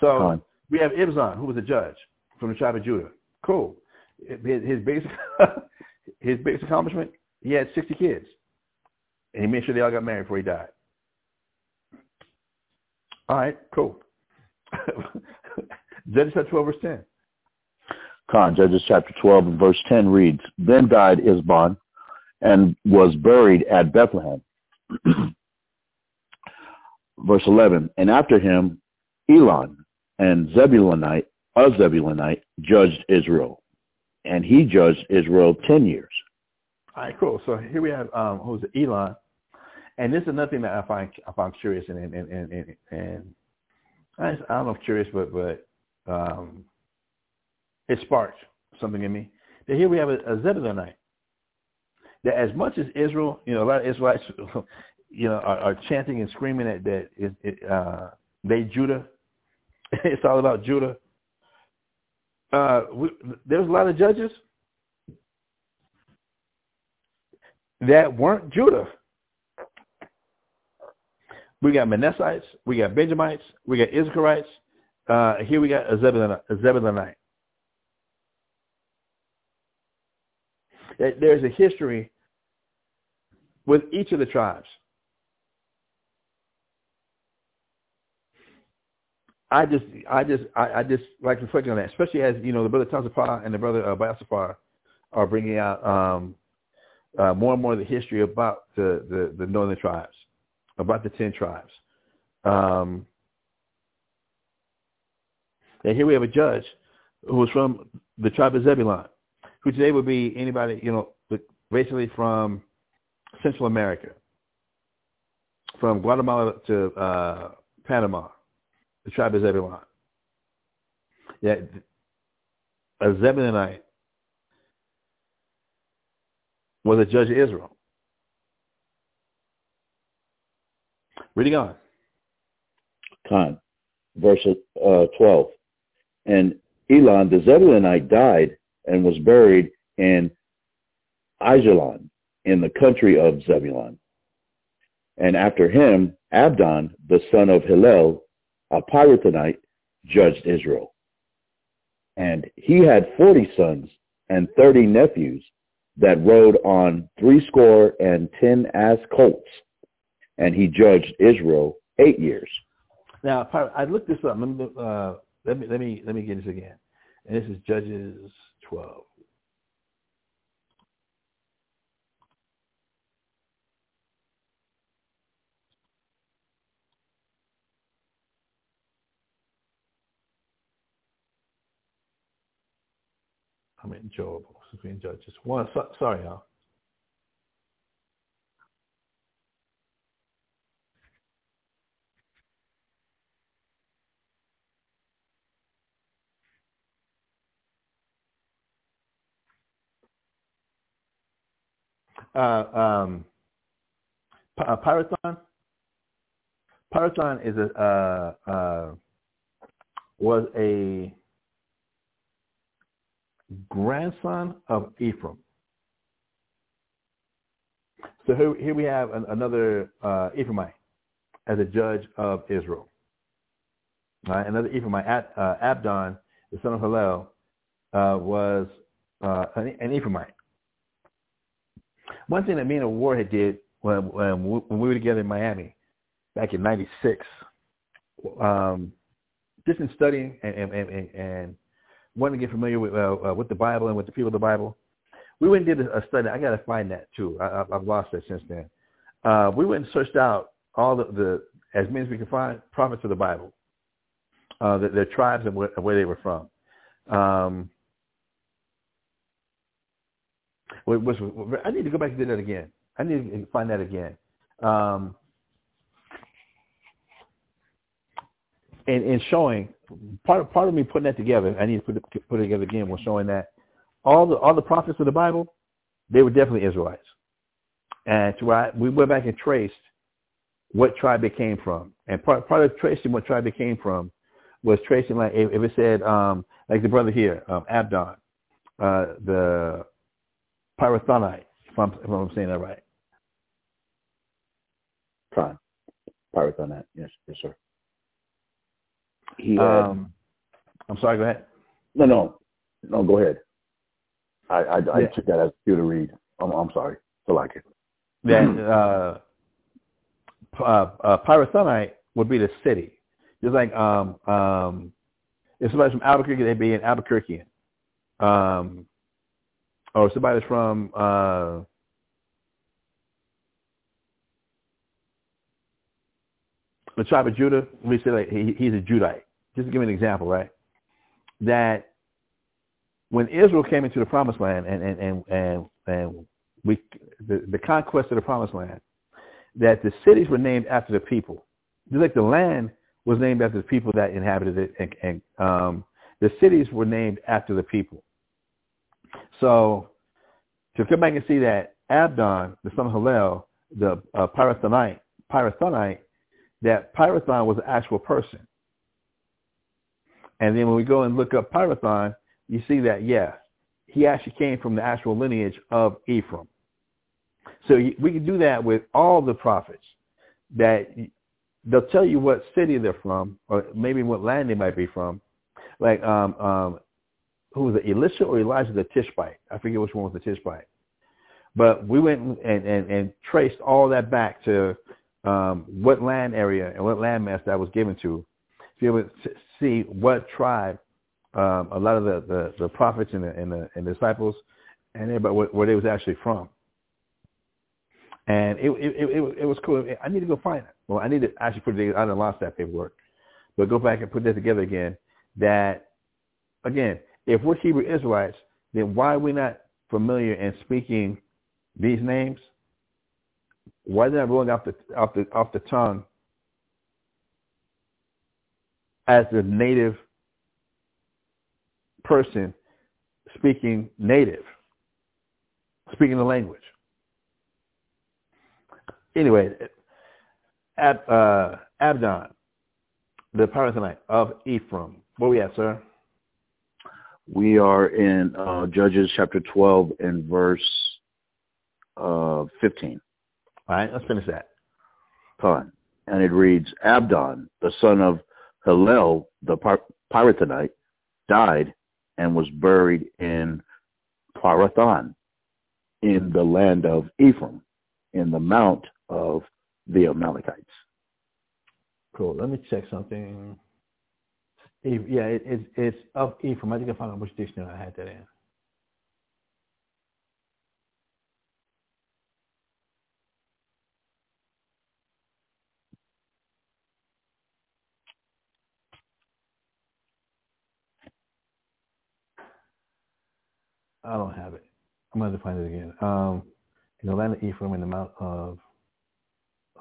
so we have Ibzan, who was a judge from the tribe of Judah. Cool. His, his basic his basic accomplishment, he had sixty kids, and he made sure they all got married before he died. All right, cool. Judges chapter 12, verse 10. Con, Judges chapter 12 and verse 10 reads, Then died Ibzan and was buried at Bethlehem. verse 11, And after him, Elon and Zebulonite, a Zebulonite, judged Israel. And he judged Israel 10 years. All right, cool. So here we have, um, who's Elon, and this is another thing that I find I find curious and and and and, and I, I don't know if curious, but but um, it sparked something in me. That here we have a, a Zebulonite. That as much as Israel, you know, a lot of Israelites, you know, are, are chanting and screaming that that it, it, uh, they Judah. it's all about Judah. Uh, we, there's a lot of judges that weren't Judah. We got Manassites, we got Benjamites, we got Issacharites. Uh, here we got a Zebulonite. There's a history with each of the tribes. I just, I just, I, I just like reflecting on that, especially as you know the brother Tazapar and the brother uh, Basafar are bringing out um, uh, more and more of the history about the, the, the northern tribes about the ten tribes. Um, and here we have a judge who was from the tribe of Zebulon, who today would be anybody, you know, basically from Central America, from Guatemala to uh, Panama, the tribe of Zebulon. Yeah, a Zebulonite was a judge of Israel. Reading on. Con, verse uh, 12. And Elon the Zebulunite died and was buried in Aijalon in the country of Zebulun. And after him, Abdon, the son of Hillel, a Pirathonite, judged Israel. And he had forty sons and thirty nephews that rode on threescore and ten ass colts. And he judged Israel eight years. Now, I looked this up. Let me, uh, let me, let me, let me get this again. And this is Judges 12. I meant enjoyable. If we enjoy just one. So, sorry, Al. Uh, um, uh, Pyrothon. Is a uh, uh was a grandson of Ephraim. So here, here we have an, another uh, Ephraimite as a judge of Israel. Another Ephraimite, uh, Abdon, the son of Hillel, uh, was uh, an, an Ephraimite. One thing that me and Warhead did when, when, when we were together in Miami back in '96, um, just in studying and, and, and, and wanting to get familiar with uh, uh, with the Bible and with the people of the Bible, we went and did a study. I got to find that too. I, have lost that since then. Uh, we went and searched out all the, the as many as we could find prophets of the Bible, uh, the, their tribes and where, where they were from. Um, was, I need to go back and do that again. I need to find that again. Um, and, and showing part of, part of me putting that together, I need to put it, put it together again. Was showing that all the all the prophets of the Bible, they were definitely Israelites. And to, we went back and traced what tribe they came from. And part part of tracing what tribe they came from was tracing like if, it said um, like the brother here, um, Abdon, uh, the Pirathonite, if I'm, if I'm saying that right. Fine. Pirathonite, yes, yes, sir. He had, um, I'm sorry, go ahead. No, no, no, go ahead. I I, I took that as you to read. I'm, I'm sorry. I like it. Then uh, uh, uh, Pirathonite would be the city. Just like um, um, if somebody's from Albuquerque, they'd be an Albuquerquean. Um, or somebody's from uh, the tribe of Judah, we say like he, he's a Judite. Just to give you an example, right? That when Israel came into the promised land and and and and, and we the, the conquest of the promised land, that the cities were named after the people. Just like the land was named after the people that inhabited it, and, and um, the cities were named after the people. So to come back and see that Abdon, the son of Hillel, the uh, Pirathonite, Pirathonite, that Pirathon was an actual person. And then when we go and look up Pirathon, you see that, yeah, he actually came from the actual lineage of Ephraim. So we can do that with all the prophets that they'll tell you what city they're from or maybe what land they might be from. Like, um, um, who was it, Elisha or Elijah the Tishbite? I forget which one was the Tishbite. But we went and, and, and traced all that back to um, what land area and what land mass that was given to, be able to see what tribe um, a lot of the, the, the prophets and the, and the, and disciples and everybody where, where they was actually from. And it, it, it, it was cool. I need to go find it. Well, I need to actually put it together. I done lost that paperwork. But go back and put that together again. That, again, if we're Hebrew Israelites, then why are we not familiar in speaking these names? Why they not rolling off the, off the, off the tongue as the native person speaking native, speaking the language? Anyway, Ab, uh, Abdon, the Pirathonite of Ephraim. Where we at, sir? We are in uh, Judges chapter 12 and verse uh, 15. All right, let's finish that. Fine. And it reads, Abdon, the son of Hillel, the Pirathonite, died and was buried in Pirathon in the land of Ephraim, in the mount of the Amalekites. Cool. Let me check something. Yeah, it, it, it's of Ephraim. I think I found out which dictionary I had that in. I don't have it. I'm going to find it again. Um, in the land of Ephraim, in the mount of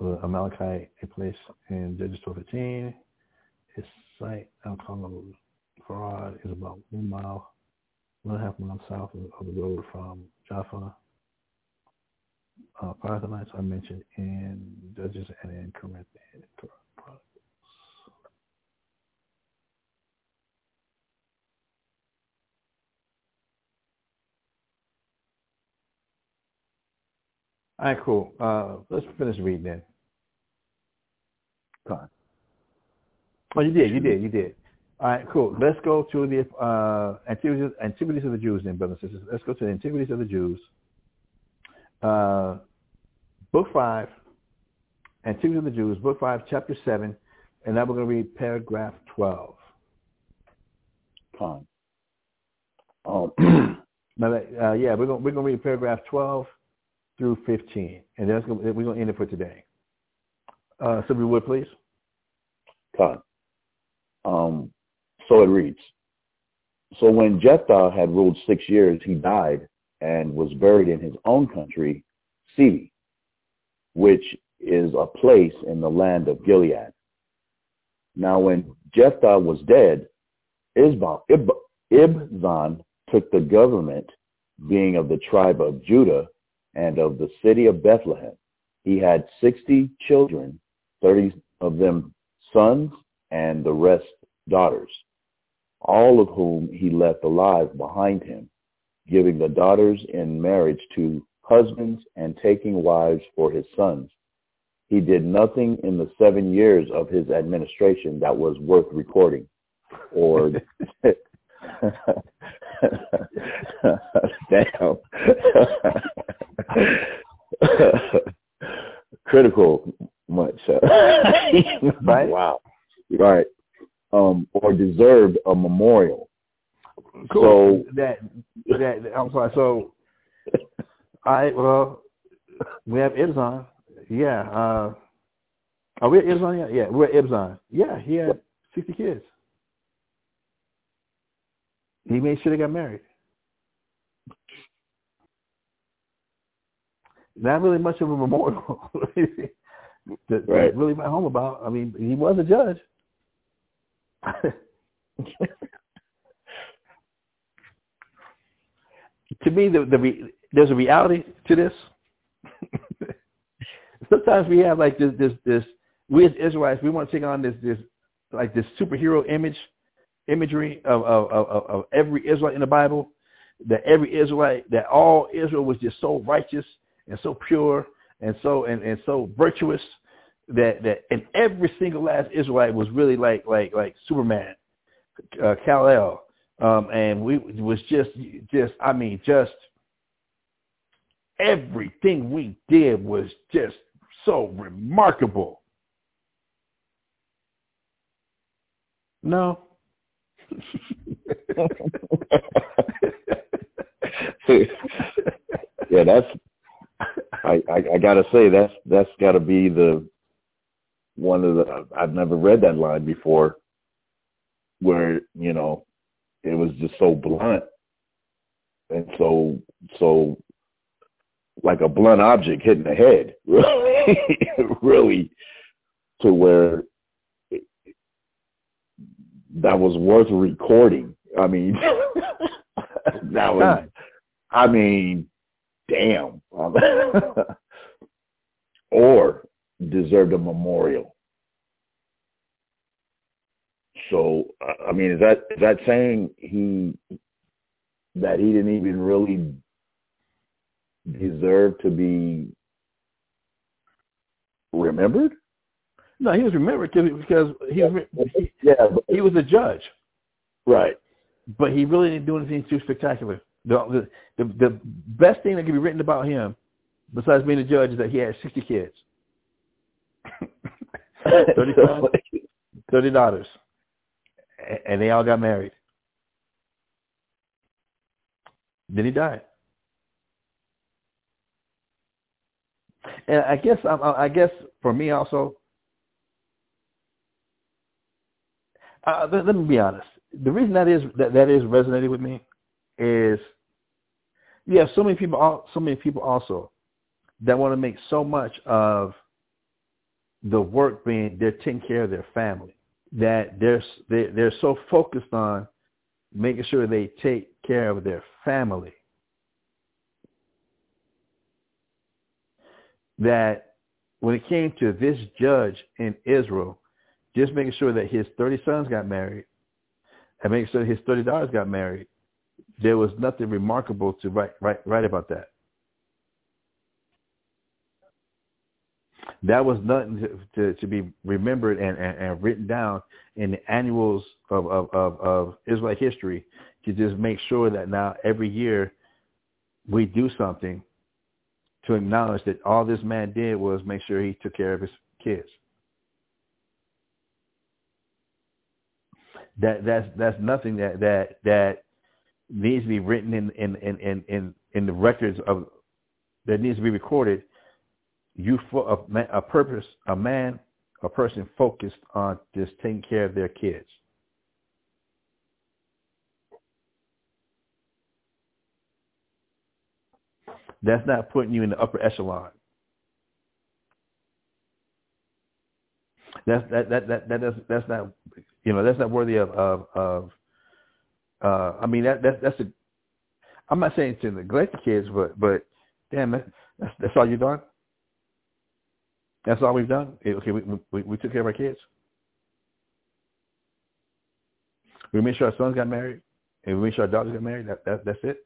uh, Amalekite, a place in Judges 12:15. Its site, i Al Farad, is about one mile, one and a half miles south of, of the road from Jaffa. Uh, Pirathonites are mentioned in Judges and in Corinthians. All right, cool. Uh, let's finish reading then. Come on. Oh, you did, you did, you did. All right, cool. Let's go to the uh, antiquities, antiquities of the Jews, then, brothers and sisters. Let's go to the antiquities of the Jews. Uh, book five, antiquities of the Jews, book five, chapter seven, and now we're going to read paragraph twelve. Come on. Um, Now, that- uh, yeah, we're going we're going to read paragraph twelve through fifteen, and that's gonna, we're going to end it for today. Uh, so we would please. On. Um, so it reads. So when Jephthah had ruled six years, he died and was buried in his own country, Sivi, which is a place in the land of Gilead. Now when Jephthah was dead, Isba, Ib, Ibzan took the government, being of the tribe of Judah and of the city of Bethlehem. He had 60 children, 30 of them sons and the rest daughters, all of whom he left alive behind him, giving the daughters in marriage to husbands and taking wives for his sons. He did nothing in the seven years of his administration that was worth recording or damn critical much Right. wow right um or deserved a memorial Cool. that that I'm sorry. So, I well, we have Ibzan. Yeah. Uh, are we at Ibzan? Yeah. Yeah. We're at Ibzan. Yeah. He had sixty kids. He made sure they got married. Not really much of a memorial to, to really write home about. I mean, he was a judge. to me, the, the re, there's a reality to this. Sometimes we have like this, this, this. We as Israelites, we want to take on this, this, like this superhero image, imagery of of, of, of every Israelite in the Bible. That every Israelite, that all Israel was just so righteous and so pure and so and, and so virtuous that that and every single last Israelite was really like like like Superman, uh, Kal El, um, and we was just just I mean just everything we did was just so remarkable. No. yeah, that's I, I I gotta say that's that's gotta be the one of the I've never read that line before where, you know, it was just so blunt and so so like a blunt object hitting the head. Really really to where it, that was worth recording. I mean that was I mean damn. or deserved a memorial. So, I- mean, is that is that saying he that he didn't even really deserve to be remembered? No, he was remembered 'cause- because he was he, Yeah, but, he was a judge, right. but he really didn't do anything too spectacular. The, the the best thing that can be written about him, besides being a judge, is that he had sixty kids, thirty sons, thirty daughters, and they all got married. Then he died. And I guess I, I guess for me also, uh, let, let me be honest. The reason that is that that is resonating with me is you have so many people, so many people also that want to make so much of the work being they're taking care of their family that they're they they're so focused on making sure they take care of their family. That when it came to this judge in Israel, just making sure that his 30 sons got married and making sure his 30 daughters got married, there was nothing remarkable to write, write, write about that. That was nothing to, to, to be remembered and, and, and, written down in the annuals of, of, of, of Israelite history to just make sure that now every year we do something to acknowledge that all this man did was make sure he took care of his kids. That that's that's nothing that that that needs to be written in in in in in, the records of that needs to be recorded. You for a, a purpose, a man, a person focused on just taking care of their kids. That's not putting you in the upper echelon. That's that that that, that that's, that's not you know that's not worthy of of, of uh, I mean that that that's a I'm not saying to neglect the kids, but but damn, that, that's that's all you've done. That's all we've done. Okay, we we, we took care of our kids. We made sure our sons got married, and we made sure our daughters got married. That, that that's it.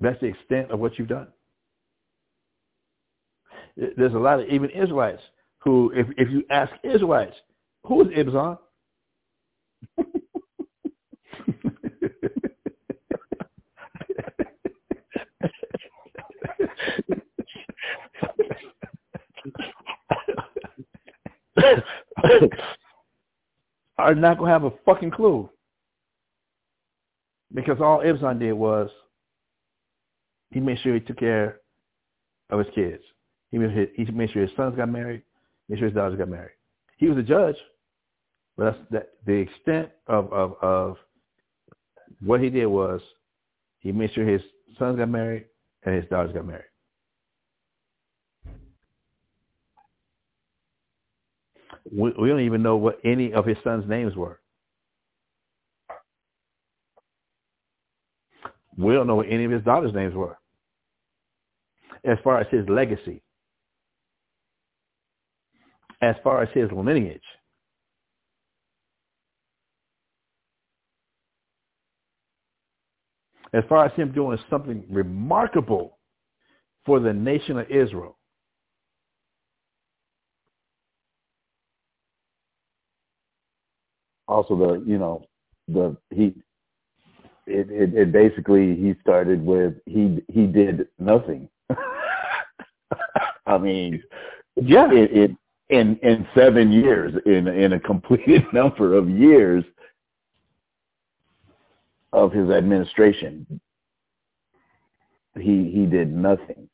That's the extent of what you've done. There's a lot of even Israelites who, if if you ask Israelites, who is Ibzan? Are not to have a fucking clue. Because all Ibzan did was he made sure he took care of his kids. He made, his, he made sure his sons got married, made sure his daughters got married. He was a judge, but that the extent of, of, of what he did was he made sure his sons got married and his daughters got married. We, we don't even know what any of his sons' names were. We don't know what any of his daughters' names were. As far as his legacy, as far as his lineage. As far as him doing something remarkable for the nation of Israel. Also, the you know the he it, it, it basically he started with he he did nothing. I mean, yeah, it, it in in seven years, in in a completed number of years of his administration, he he did nothing.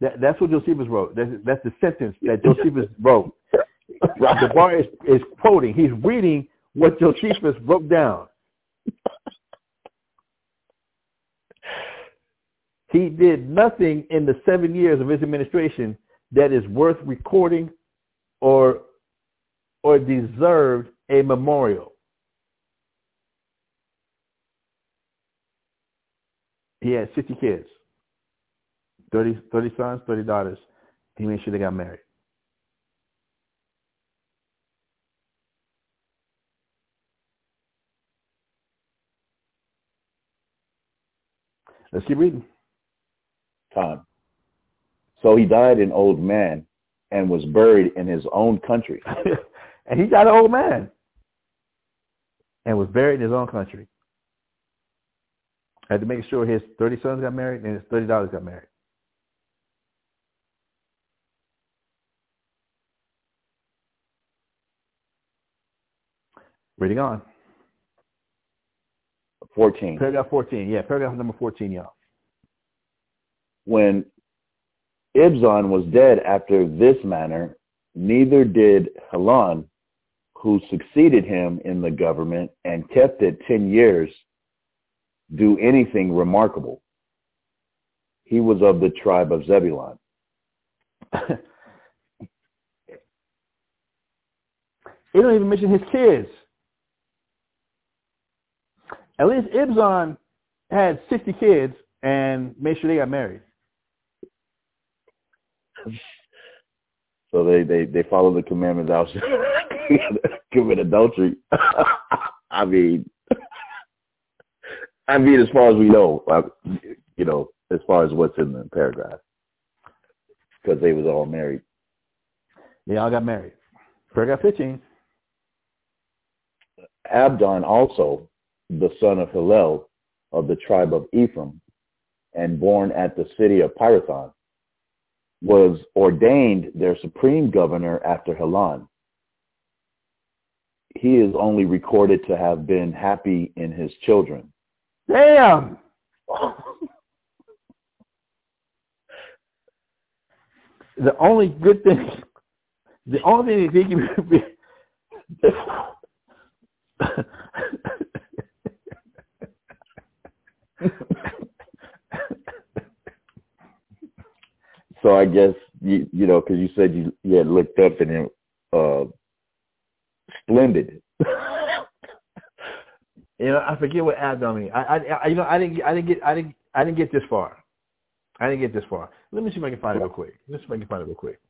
That, that's what Josephus wrote. That's, that's the sentence that Josephus wrote. The bar is, is quoting. He's reading what Josephus wrote down. He did nothing in the seven years of his administration that is worth recording or or deserved a memorial. He had 60 kids, 30, 30 sons, 30 daughters. He made sure they got married. Let's keep reading. Time. So he died an old man and was buried in his own country. and he died an old man and was buried in his own country. Had to make sure his 30 sons got married and his 30 daughters got married. Reading on. 14. Paragraph 14. Yeah, paragraph number 14, y'all. When Ibzan was dead after this manner, neither did Helon, who succeeded him in the government and kept it 10 years, do anything remarkable. He was of the tribe of Zebulun. It don't even mention his kids. At least Ibzan had 60 kids and made sure they got married. So they, they, they follow the commandments out commit adultery. I mean, I mean, as far as we know, you know, as far as what's in the paragraph. because they was all married. They all got married. Paragraph 15. Abdon also, the son of Hillel of the tribe of Ephraim, and born at the city of Pirathon, was ordained their supreme governor after Helon. He is only recorded to have been happy in his children. Damn! the only good thing, the only thing he can be, so I guess you you know because you said you you had looked up and it uh splendid. you know, I forget what means. I, I, I, you know, I didn't, I didn't get, I didn't, I didn't get this far. I didn't get this far. Let me see if I can find it real quick. Let's see if I can find it real quick.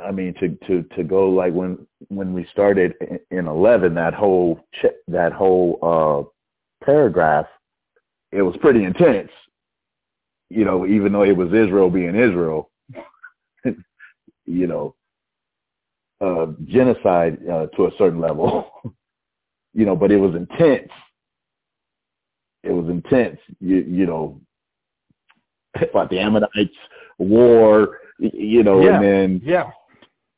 I mean, to to to go like when when we started in eleven, that whole ch- that whole uh paragraph, it was pretty intense. You know, even though it was Israel being Israel, you know, uh, genocide uh, to a certain level. you know, but it was intense. It was intense. You you know, about the Ammonites war. You know, Yeah. and then Yeah.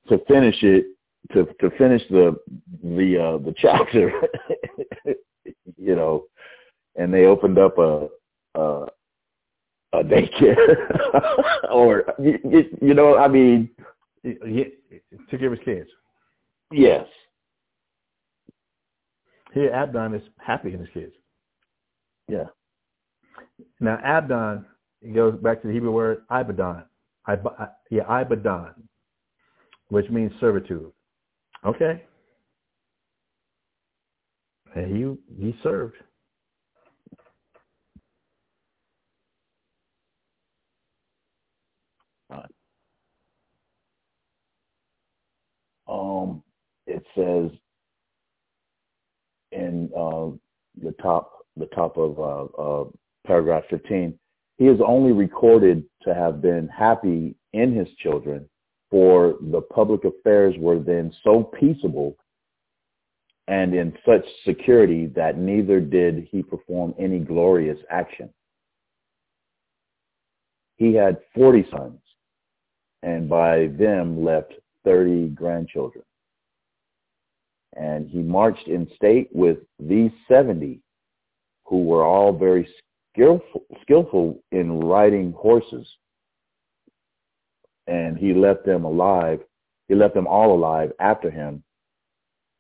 to finish it to to finish the the uh the chapter you know and they opened up a a, a daycare or you, you, you know i mean He, he took care of his kids. yes Here, Abdon is happy in his kids. yeah Now, Abdon it goes back to the Hebrew word Ibadon. Ib- uh, yeah, Ibadon, which means servitude. Okay. And he he served. Um it says in uh the top the top of uh, uh paragraph 15 he is only recorded to have been happy in his children for the public affairs were then so peaceable and in such security that neither did he perform any glorious action. He had 40 sons and by them left 30 grandchildren. And he marched in state with these 70 who were all very skillful, skillful in riding horses. And he left them alive. He left them all alive after him.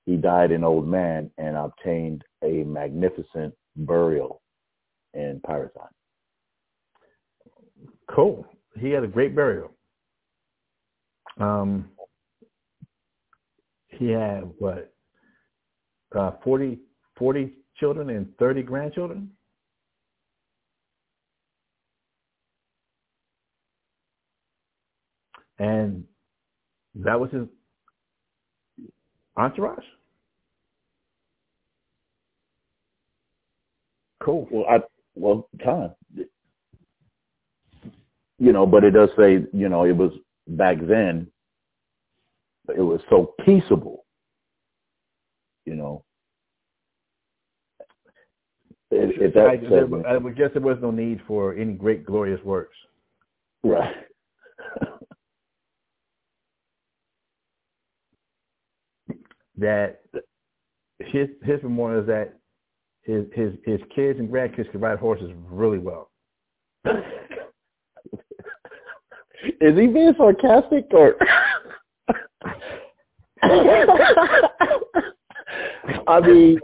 He died an old man and obtained a magnificent burial in Pirathon. Cool. He had a great burial. Um, he had what, uh, 40, 40 children and 30 grandchildren? And that was his entourage? Cool. Well, I well, Tom, You know, but it does say, you know, it was back then. It was so peaceable. You know, if, if that I, there, I would guess there was no need for any great glorious works. right. That his his memorial is that his his his kids and grandkids could ride horses really well. Is he being sarcastic or? I mean,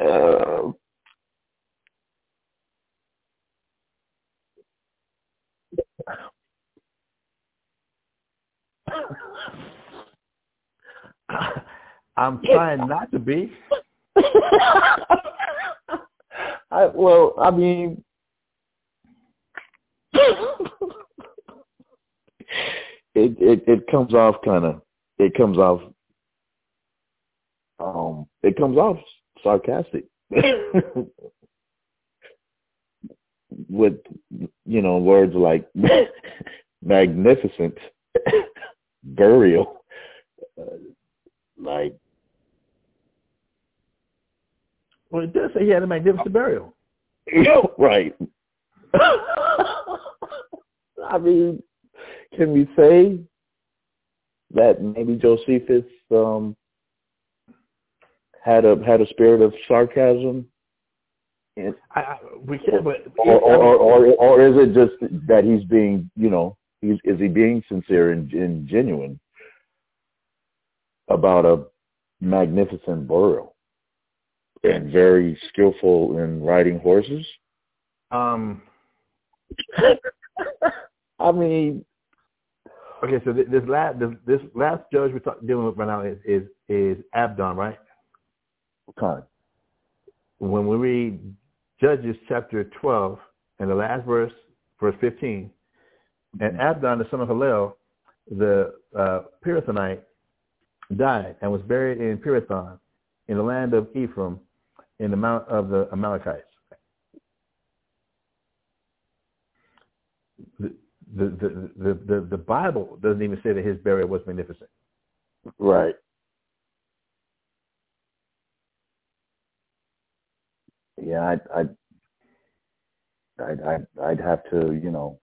uh, I'm trying not to be. I, well, I mean, it it, it comes off kind of it comes off um it comes off sarcastic. With you know words like magnificent burial uh, like well it does say he had a magnificent burial. Right. I mean can we say that maybe josephus um had a had a spirit of sarcasm I, I, we can't, but or, or, or, or is it just that he's being, you know, he's is he being sincere and, and genuine about a magnificent burial and very skillful in riding horses? Um, I mean, okay, so this last this, this last judge we're talk, dealing with right now is is, is Abdon, right? Okay. When we read Judges chapter 12 and the last verse, verse 15, and Abdon, the son of Hillel, the uh, Pirathonite, died and was buried in Pirathon in the land of Ephraim in the mount of the Amalekites. The, the, the, the, the, Bible doesn't even say that his burial was magnificent. Right. yeah, I'd, I'd, I'd, I'd, I'd have to, you know,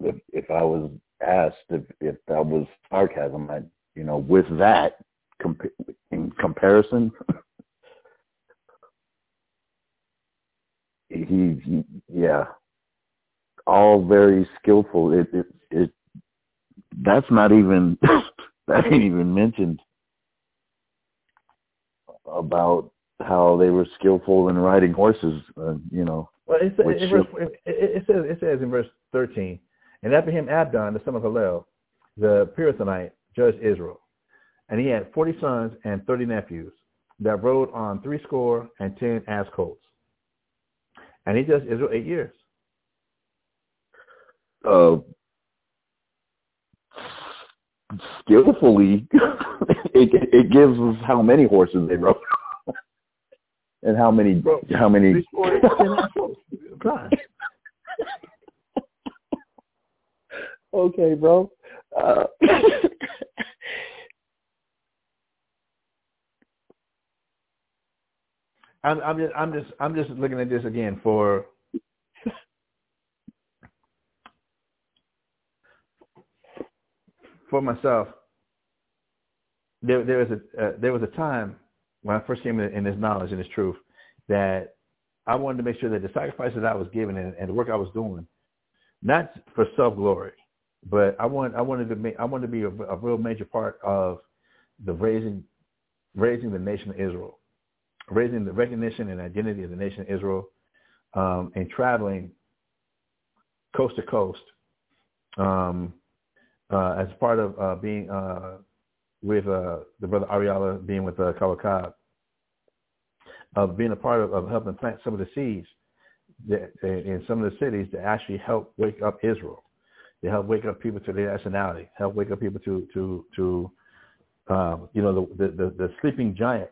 if if I was asked if if that was sarcasm, I, you know, with that in comparison, he, he, yeah, all very skillful. It, it, it, that's not even that ain't even mentioned about how they were skillful in riding horses, uh, you know. Well, it, says, it, verse, it, it, says it says in verse thirteen, and after him Abdon, the son of Hillel, the Pirathonite, judged Israel, and he had forty sons and thirty nephews that rode on three score and ten ass colts, and he judged Israel eight years. Uh, skillfully, it, it gives us how many horses they rode. And how many bro, how many okay bro. Uh, I'm, I'm just I'm just I'm just looking at this again for for myself. There there was a uh, there was a time when I first came in, this knowledge and this truth, that I wanted to make sure that the sacrifices I was giving and, and the work I was doing, not for self glory, but I want I wanted to make I wanted to be a, a real major part of the raising raising the nation of Israel, raising the recognition and identity of the nation of Israel, um, and traveling coast to coast um, uh, as part of uh, being uh, with uh, the brother Ariala being with uh, Kawakab, of being a part of, of helping plant some of the seeds that, in some of the cities to actually help wake up Israel, to help wake up people to their nationality, help wake up people to to to um, you know the, the the sleeping giant,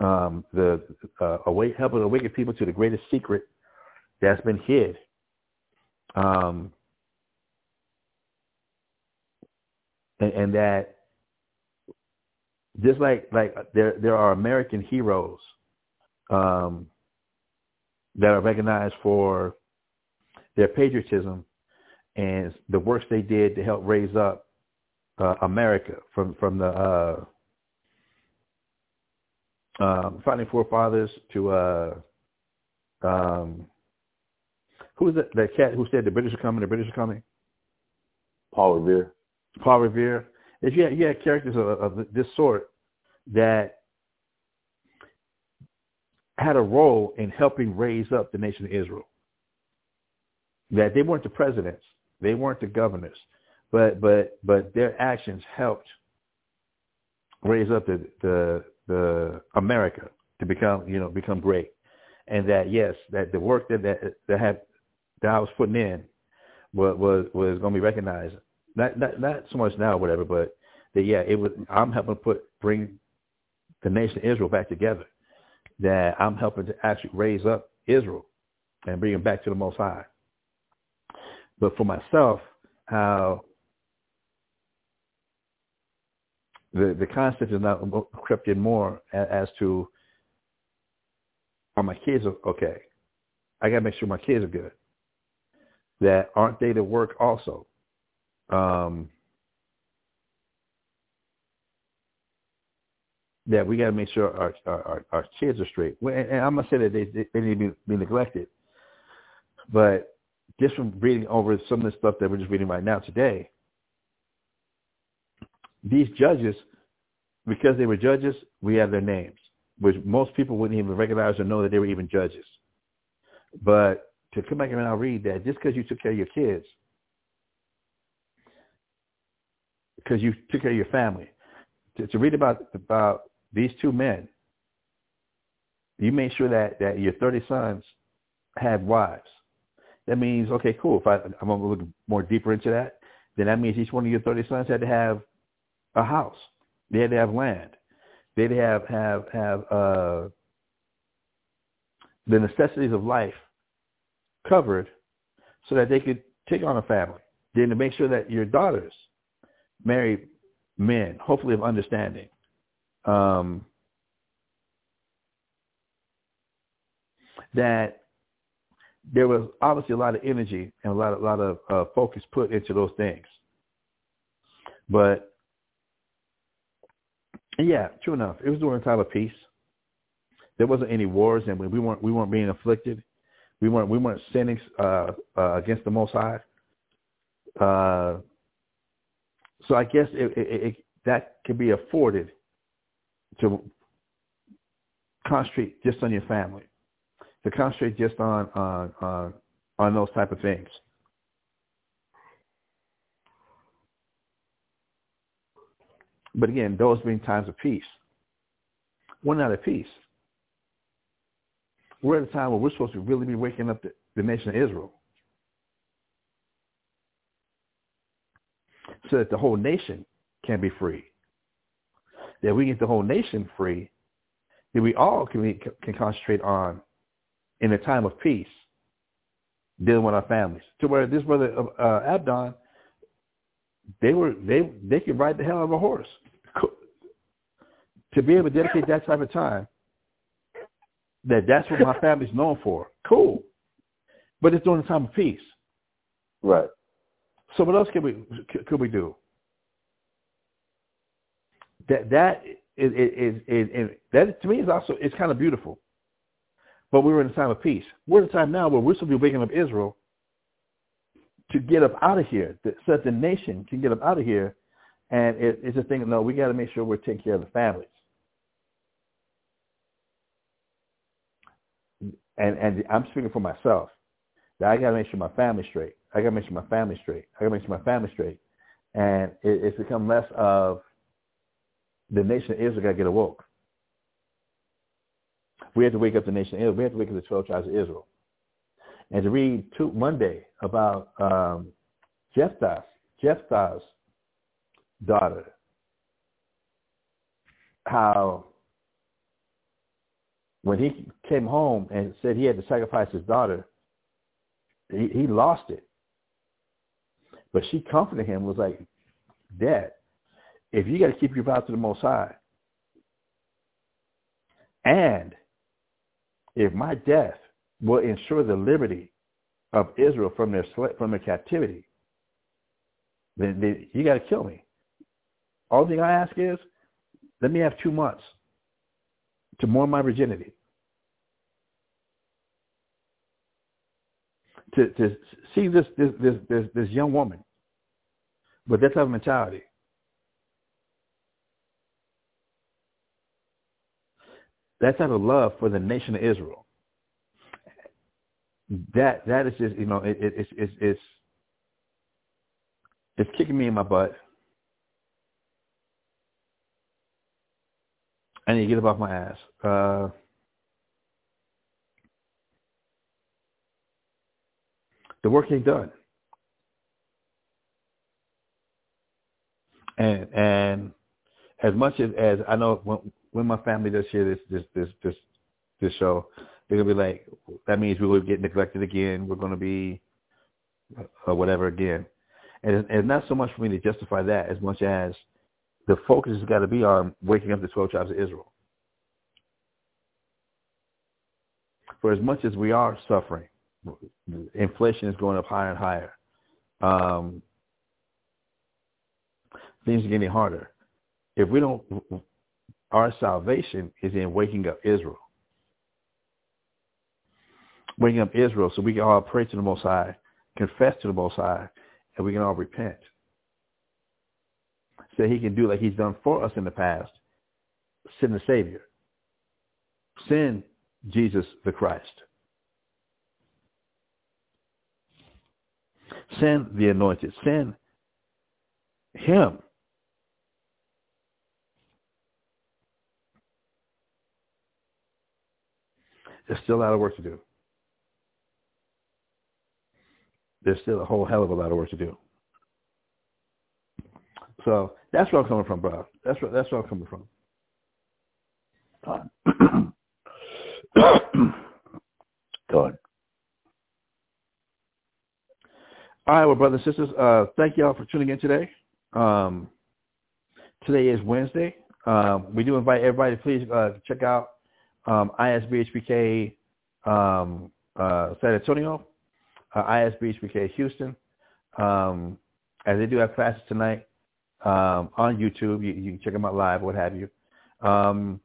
um, the uh, awake, helping awaken people to the greatest secret that's been hid. Um, and, and that just like like there there are American heroes um, that are recognized for their patriotism and the works they did to help raise up uh, America from from the uh, um, founding forefathers to uh, um, who was that, that cat who said the British are coming? The British are coming. Paul Revere. Paul Revere if you had, you had characters of, of this sort that had a role in helping raise up the nation of Israel. That they weren't the presidents, they weren't the governors, but but but their actions helped raise up the the, the America to become you know become great, and that yes that the work that that, that had that I was putting in was was, was going to be recognized Not not not so much now, or whatever, but that yeah, it was. I'm helping put bring the nation of Israel back together. That I'm helping to actually raise up Israel and bring them back to the Most High. But for myself, how the the concept is not crept in more as, to are my kids okay? I got to make sure my kids are good. That aren't they to work also? Um, that we got to make sure our, our our kids are straight. And I'm gonna say that they they need to be, be neglected, but just from reading over some of the stuff that we're just reading right now today, these judges, because they were judges, we have their names, which most people wouldn't even recognize or know that they were even judges. But to come back and now read that just because you took care of your kids, because you took care of your family, to, to read about about these two men, you made sure that that your thirty sons had wives. That means okay, cool. If I, I'm gonna look more deeper into that, then that means each one of your thirty sons had to have a house. They had to have land. They had to have have have uh, the necessities of life covered, so that they could take on a family. Then to make sure that your daughters marry men, hopefully of understanding. Um, that there was obviously a lot of energy and a lot, a lot of uh, focus put into those things. But yeah, true enough. It was during a time of peace. There wasn't any wars, and we weren't we weren't being afflicted. We weren't we weren't sinning uh, uh, against the Most High. So I guess it, it, it, that can be afforded to concentrate just on your family, to concentrate just on on on, on those type of things. But again, those being times of peace. We're not at peace. We're at a time where we're supposed to really be waking up the, the nation of Israel. So that the whole nation can be free. That we get the whole nation free, that we all can, be, can concentrate on, in a time of peace, dealing with our families. To where this brother uh, Abdon, they were they they could ride the hell out of a horse to be able to dedicate that type of time, that that's what my family's known for. Cool. But it's during a time of peace. Right. So what else can we could we do? That that is, is, is, is that to me is also it's kind of beautiful. But we were in a time of peace. We're in a time now where we're supposed to be waking up Israel to get up out of here, so that the nation can get up out of here. And it, it's a thing. No, we got to make sure we're taking care of the families. and and I'm speaking for myself. That I got to make sure my family's straight. I got to make sure my family's straight. I got to make sure my family's straight. And it, it's become less of the nation of Israel got to get awoke. We have to wake up the nation of Israel. We have to wake up the 12 tribes of Israel. And to read two, Monday about um, Jephthah, Jephthah's daughter, how when he came home and said he had to sacrifice his daughter, he, he lost it. But she comforted him, was like, Dad, if you got to keep your vow to the Most High, and if my death will ensure the liberty of Israel from their from their captivity, then, then you got to kill me. All thing I ask is, let me have two months to mourn my virginity. To to see this this this this, this young woman with that type of mentality. That type of love for the nation of Israel. That that is just you know it, it, it's it's it's it's kicking me in my butt. I need to get up off my ass. Uh, the work ain't done. And and as much as, as I know when when my family does hear this this this this this show, they're gonna be like, that means we will get neglected again. We're gonna be or whatever again. And it's, it's not so much for me to justify that as much as the focus has got to be on waking up the 12 tribes of Israel. For as much as we are suffering, inflation is going up higher and higher. Um, things are getting harder. If we don't, our salvation is in waking up Israel. Waking up Israel so we can all pray to the Most High, confess to the Most High, and we can all repent. So he can do like he's done for us in the past. Send the Savior. Send Jesus the Christ. Send the anointed. Send him. There's still a lot of work to do. There's still a whole hell of a lot of work to do. So that's where I'm coming from, bro. That's where that's where I'm coming from. Good. All right, well, brothers and sisters, uh, thank y'all for tuning in today. Um, today is Wednesday. Um, we do invite everybody to please uh, check out um, ISBHPK um, uh, San Antonio, uh, ISBHPK Houston, um, as they do have classes tonight um, on YouTube. You, you, can check them out live, what have you. Um,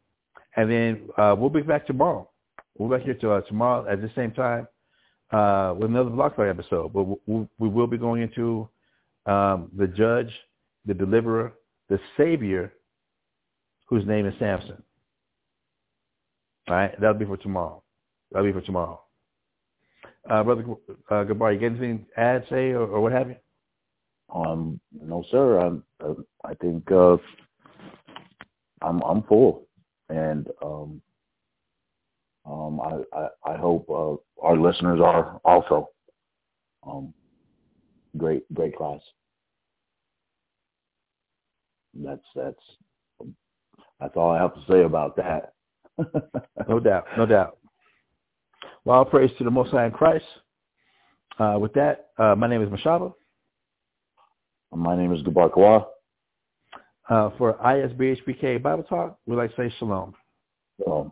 and then uh, we'll be back tomorrow. We'll be back here to, uh, tomorrow at the same time uh, with another Blockfire episode. But we, we will be going into um, the judge, the deliverer, the savior, whose name is Samson. All right, that'll be for tomorrow. That'll be for tomorrow. Uh, Brother uh, Gabar, you got anything to add, say, or, or what have you? Um, no, sir. I'm, uh, I think uh, I'm I'm full, and um, um, I, I I hope uh, our listeners are also. Um, great great class. That's that's that's all I have to say about that. no doubt, no doubt. Well, praise to the Most High in Christ. Uh, with that, uh, my name is Mashaba. My name is Gabar Kawa. Uh, for ISBHPK Bible Talk, we'd like to say shalom. Shalom.